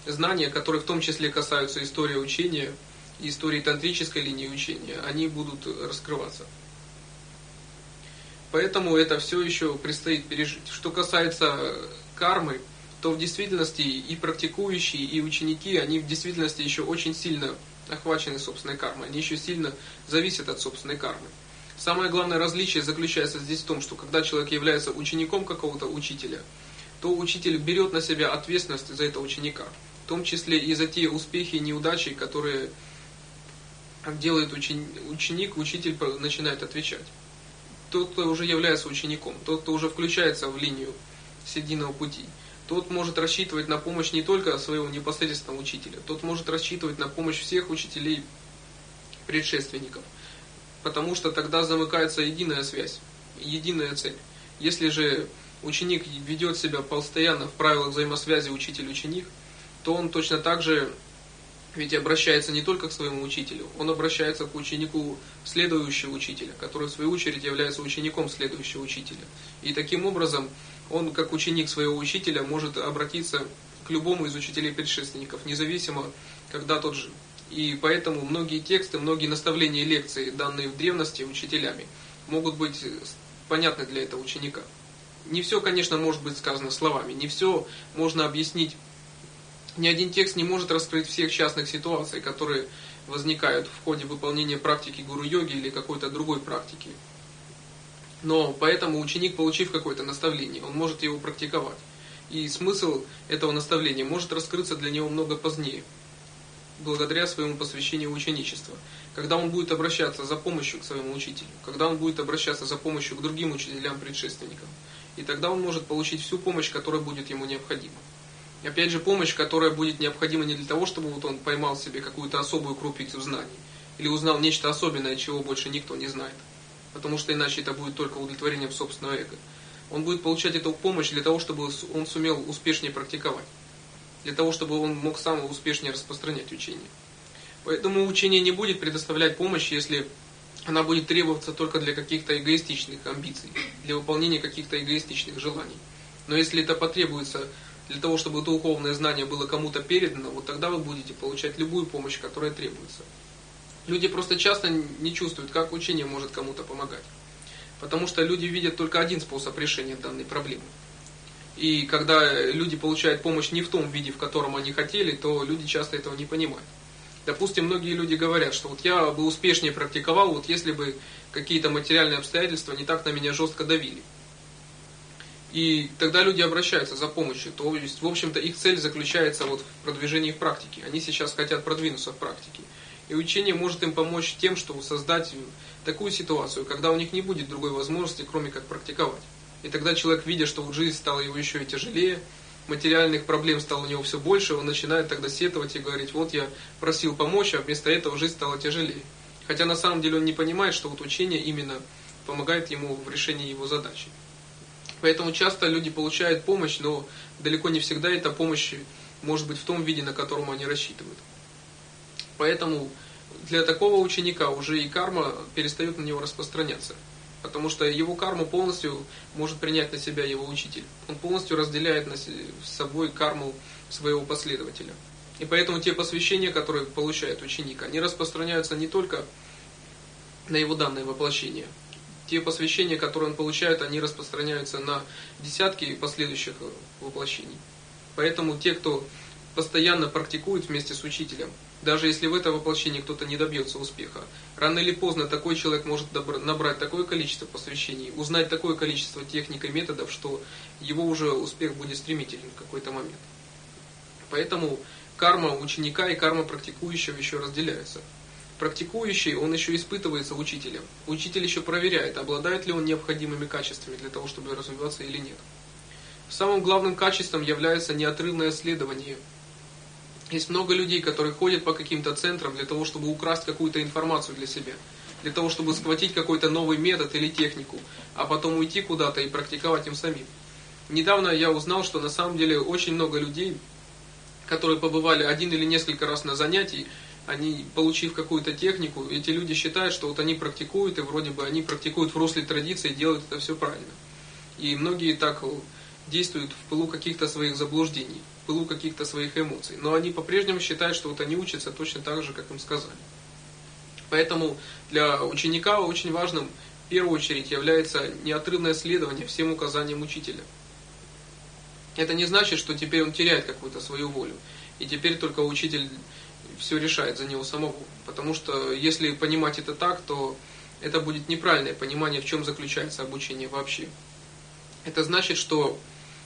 знания, которые в том числе касаются истории учения и истории тантрической линии учения, они будут раскрываться. Поэтому это все еще предстоит пережить. Что касается кармы, то в действительности и практикующие, и ученики, они в действительности еще очень сильно охвачены собственной кармой, они еще сильно зависят от собственной кармы. Самое главное различие заключается здесь в том, что когда человек является учеником какого-то учителя, то учитель берет на себя ответственность за этого ученика, в том числе и за те успехи и неудачи, которые делает ученик, учитель начинает отвечать. Тот, кто уже является учеником, тот, кто уже включается в линию серединного пути, тот может рассчитывать на помощь не только своего непосредственного учителя, тот может рассчитывать на помощь всех учителей предшественников, потому что тогда замыкается единая связь, единая цель. Если же ученик ведет себя постоянно в правилах взаимосвязи учитель-ученик, то он точно так же ведь обращается не только к своему учителю, он обращается к ученику следующего учителя, который в свою очередь является учеником следующего учителя. И таким образом он, как ученик своего учителя, может обратиться к любому из учителей предшественников, независимо, когда тот жил. И поэтому многие тексты, многие наставления и лекции, данные в древности учителями, могут быть понятны для этого ученика. Не все, конечно, может быть сказано словами, не все можно объяснить ни один текст не может раскрыть всех частных ситуаций, которые возникают в ходе выполнения практики гуру-йоги или какой-то другой практики. Но поэтому ученик, получив какое-то наставление, он может его практиковать. И смысл этого наставления может раскрыться для него много позднее, благодаря своему посвящению ученичества. Когда он будет обращаться за помощью к своему учителю, когда он будет обращаться за помощью к другим учителям-предшественникам. И тогда он может получить всю помощь, которая будет ему необходима. Опять же, помощь, которая будет необходима не для того, чтобы вот он поймал себе какую-то особую крупицу знаний, или узнал нечто особенное, чего больше никто не знает. Потому что иначе это будет только удовлетворением собственного эго. Он будет получать эту помощь для того, чтобы он сумел успешнее практиковать. Для того, чтобы он мог сам успешнее распространять учение. Поэтому учение не будет предоставлять помощь, если она будет требоваться только для каких-то эгоистичных амбиций, для выполнения каких-то эгоистичных желаний. Но если это потребуется для того, чтобы духовное знание было кому-то передано, вот тогда вы будете получать любую помощь, которая требуется. Люди просто часто не чувствуют, как учение может кому-то помогать. Потому что люди видят только один способ решения данной проблемы. И когда люди получают помощь не в том виде, в котором они хотели, то люди часто этого не понимают. Допустим, многие люди говорят, что вот я бы успешнее практиковал, вот если бы какие-то материальные обстоятельства не так на меня жестко давили. И тогда люди обращаются за помощью. То есть, в общем-то, их цель заключается вот в продвижении в практике. Они сейчас хотят продвинуться в практике. И учение может им помочь тем, чтобы создать такую ситуацию, когда у них не будет другой возможности, кроме как практиковать. И тогда человек, видя, что вот жизнь стала его еще и тяжелее, материальных проблем стало у него все больше, он начинает тогда сетовать и говорить, вот я просил помочь, а вместо этого жизнь стала тяжелее. Хотя на самом деле он не понимает, что вот учение именно помогает ему в решении его задачи. Поэтому часто люди получают помощь, но далеко не всегда эта помощь может быть в том виде, на котором они рассчитывают. Поэтому для такого ученика уже и карма перестает на него распространяться. Потому что его карму полностью может принять на себя его учитель. Он полностью разделяет на с собой карму своего последователя. И поэтому те посвящения, которые получает ученик, они распространяются не только на его данное воплощение, те посвящения, которые он получает, они распространяются на десятки последующих э, воплощений. Поэтому те, кто постоянно практикует вместе с учителем, даже если в этом воплощении кто-то не добьется успеха, рано или поздно такой человек может набрать такое количество посвящений, узнать такое количество техник и методов, что его уже успех будет стремителен в какой-то момент. Поэтому карма ученика и карма практикующего еще разделяются практикующий, он еще испытывается учителем. Учитель еще проверяет, обладает ли он необходимыми качествами для того, чтобы развиваться или нет. Самым главным качеством является неотрывное следование. Есть много людей, которые ходят по каким-то центрам для того, чтобы украсть какую-то информацию для себя, для того, чтобы схватить какой-то новый метод или технику, а потом уйти куда-то и практиковать им самим. Недавно я узнал, что на самом деле очень много людей, которые побывали один или несколько раз на занятии, они, получив какую-то технику, эти люди считают, что вот они практикуют, и вроде бы они практикуют в русле традиции, делают это все правильно. И многие так действуют в пылу каких-то своих заблуждений, в пылу каких-то своих эмоций. Но они по-прежнему считают, что вот они учатся точно так же, как им сказали. Поэтому для ученика очень важным в первую очередь является неотрывное следование всем указаниям учителя. Это не значит, что теперь он теряет какую-то свою волю. И теперь только учитель все решает за него самого. Потому что если понимать это так, то это будет неправильное понимание, в чем заключается обучение вообще. Это значит, что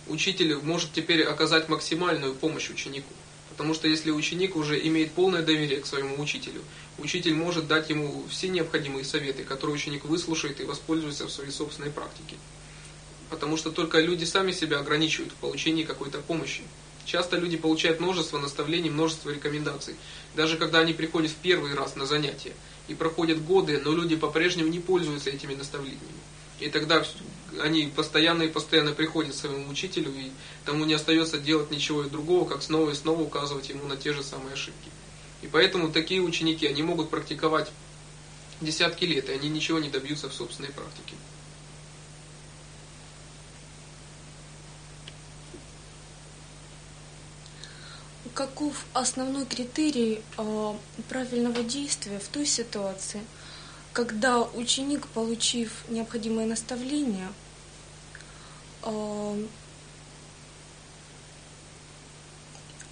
учитель может теперь оказать максимальную помощь ученику. Потому что если ученик уже имеет полное доверие к своему учителю, учитель может дать ему все необходимые советы, которые ученик выслушает и воспользуется в своей собственной практике. Потому что только люди сами себя ограничивают в получении какой-то помощи. Часто люди получают множество наставлений, множество рекомендаций. Даже когда они приходят в первый раз на занятия. И проходят годы, но люди по-прежнему не пользуются этими наставлениями. И тогда они постоянно и постоянно приходят к своему учителю, и тому не остается делать ничего другого, как снова и снова указывать ему на те же самые ошибки. И поэтому такие ученики, они могут практиковать десятки лет, и они ничего не добьются в собственной практике. Каков основной критерий э, правильного действия в той ситуации, когда ученик, получив необходимые наставления, э,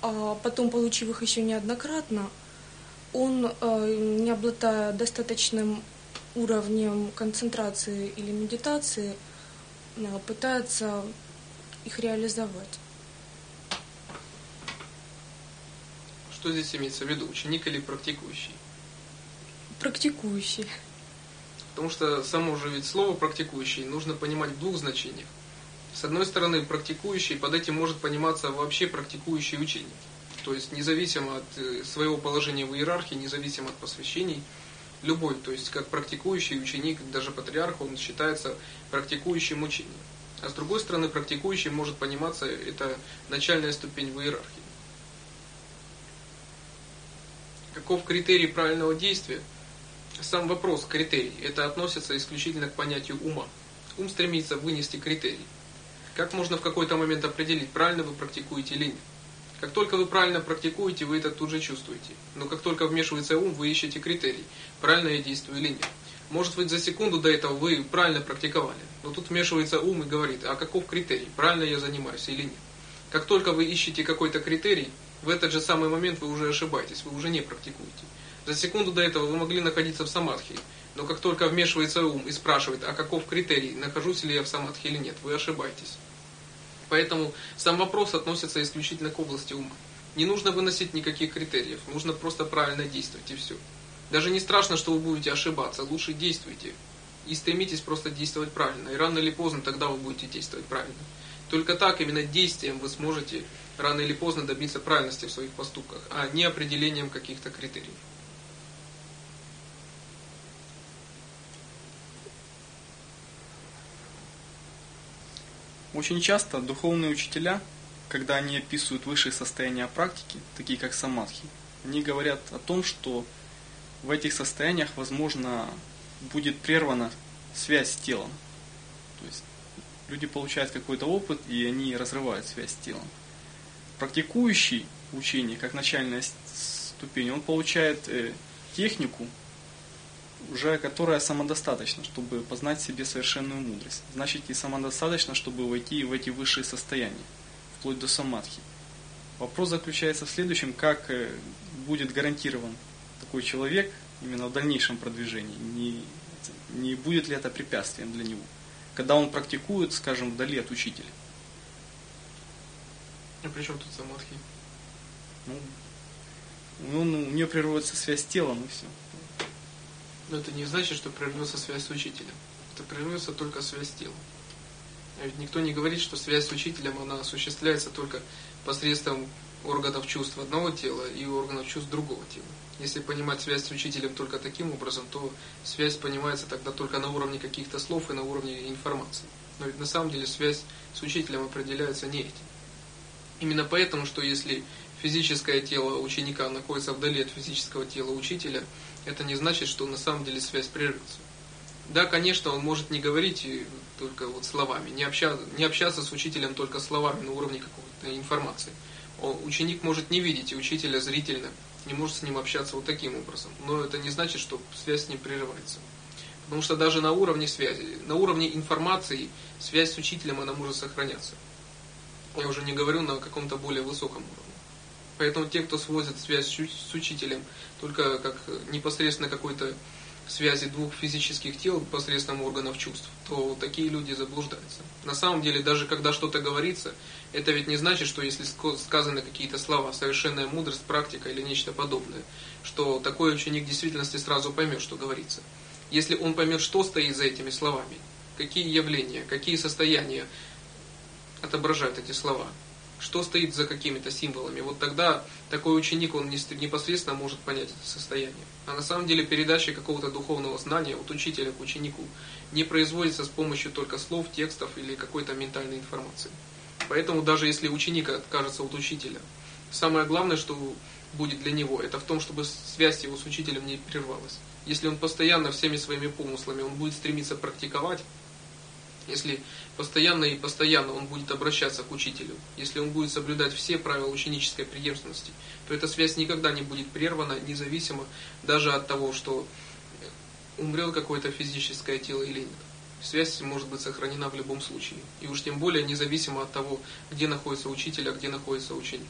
а потом получив их еще неоднократно, он, э, не обладая достаточным уровнем концентрации или медитации, пытается их реализовать. Что здесь имеется в виду, ученик или практикующий? Практикующий. Потому что само же ведь слово «практикующий» нужно понимать в двух значениях. С одной стороны, практикующий, под этим может пониматься вообще практикующий ученик. То есть независимо от э, своего положения в иерархии, независимо от посвящений, любой, то есть как практикующий ученик, даже патриарх, он считается практикующим учением. А с другой стороны, практикующий может пониматься, это начальная ступень в иерархии. Каков критерий правильного действия? Сам вопрос критерий. Это относится исключительно к понятию ума. Ум стремится вынести критерий. Как можно в какой-то момент определить, правильно вы практикуете или нет? Как только вы правильно практикуете, вы это тут же чувствуете. Но как только вмешивается ум, вы ищете критерий, правильно я действую или нет. Может быть, за секунду до этого вы правильно практиковали, но тут вмешивается ум и говорит, а каков критерий, правильно я занимаюсь или нет. Как только вы ищете какой-то критерий, в этот же самый момент вы уже ошибаетесь, вы уже не практикуете. За секунду до этого вы могли находиться в самадхи, но как только вмешивается ум и спрашивает, а каков критерий, нахожусь ли я в самадхи или нет, вы ошибаетесь. Поэтому сам вопрос относится исключительно к области ума. Не нужно выносить никаких критериев, нужно просто правильно действовать и все. Даже не страшно, что вы будете ошибаться, лучше действуйте. И стремитесь просто действовать правильно. И рано или поздно тогда вы будете действовать правильно. Только так, именно действием вы сможете рано или поздно добиться правильности в своих поступках, а не определением каких-то критериев. Очень часто духовные учителя, когда они описывают высшие состояния практики, такие как самадхи, они говорят о том, что в этих состояниях, возможно, будет прервана связь с телом. То есть люди получают какой-то опыт, и они разрывают связь с телом практикующий учение, как начальная ступень, он получает э, технику, уже которая самодостаточна, чтобы познать себе совершенную мудрость. Значит, и самодостаточно, чтобы войти в эти высшие состояния, вплоть до самадхи. Вопрос заключается в следующем, как э, будет гарантирован такой человек именно в дальнейшем продвижении, не, не будет ли это препятствием для него, когда он практикует, скажем, вдали от учителя. А при чем тут самадхи? Ну, ну, ну, у нее прервется связь с телом и все. Но это не значит, что прервется связь с учителем. Это прервется только связь с телом. А ведь никто не говорит, что связь с учителем, она осуществляется только посредством органов чувств одного тела и органов чувств другого тела. Если понимать связь с учителем только таким образом, то связь понимается тогда только на уровне каких-то слов и на уровне информации. Но ведь на самом деле связь с учителем определяется не этим. Именно поэтому, что если физическое тело ученика находится вдали от физического тела учителя, это не значит, что на самом деле связь прервется. Да, конечно, он может не говорить только вот словами, не общаться, не общаться с учителем только словами на уровне какой-то информации. Он, ученик может не видеть учителя зрительно, не может с ним общаться вот таким образом. Но это не значит, что связь с ним прерывается. Потому что даже на уровне связи, на уровне информации, связь с учителем, она может сохраняться. Я уже не говорю на каком-то более высоком уровне. Поэтому те, кто сводит связь с уч- с учителем только как непосредственно какой-то связи двух физических тел посредством органов чувств, то такие люди заблуждаются. На самом деле, даже когда что-то говорится, это ведь не значит, что если сказаны какие-то слова, совершенная мудрость, практика или нечто подобное, что такой ученик в действительности сразу поймет, что говорится. Если он поймет, что стоит за этими словами, какие явления, какие состояния отображают эти слова, что стоит за какими-то символами, вот тогда такой ученик, он не- непосредственно может понять это состояние. А на самом деле передача какого-то духовного знания от учителя к ученику не производится с помощью только слов, текстов или какой-то ментальной информации. Поэтому даже если ученик откажется от учителя, самое главное, что будет для него, это в том, чтобы связь его с учителем не прервалась. Если он постоянно всеми своими помыслами, он будет стремиться практиковать, если постоянно и постоянно он будет обращаться к учителю, если он будет соблюдать все правила ученической преемственности, то эта связь никогда не будет прервана, независимо даже от того, что умрет какое-то физическое тело или нет. Связь может быть сохранена в любом случае. И уж тем более независимо от того, где находится учитель, а где находится ученик.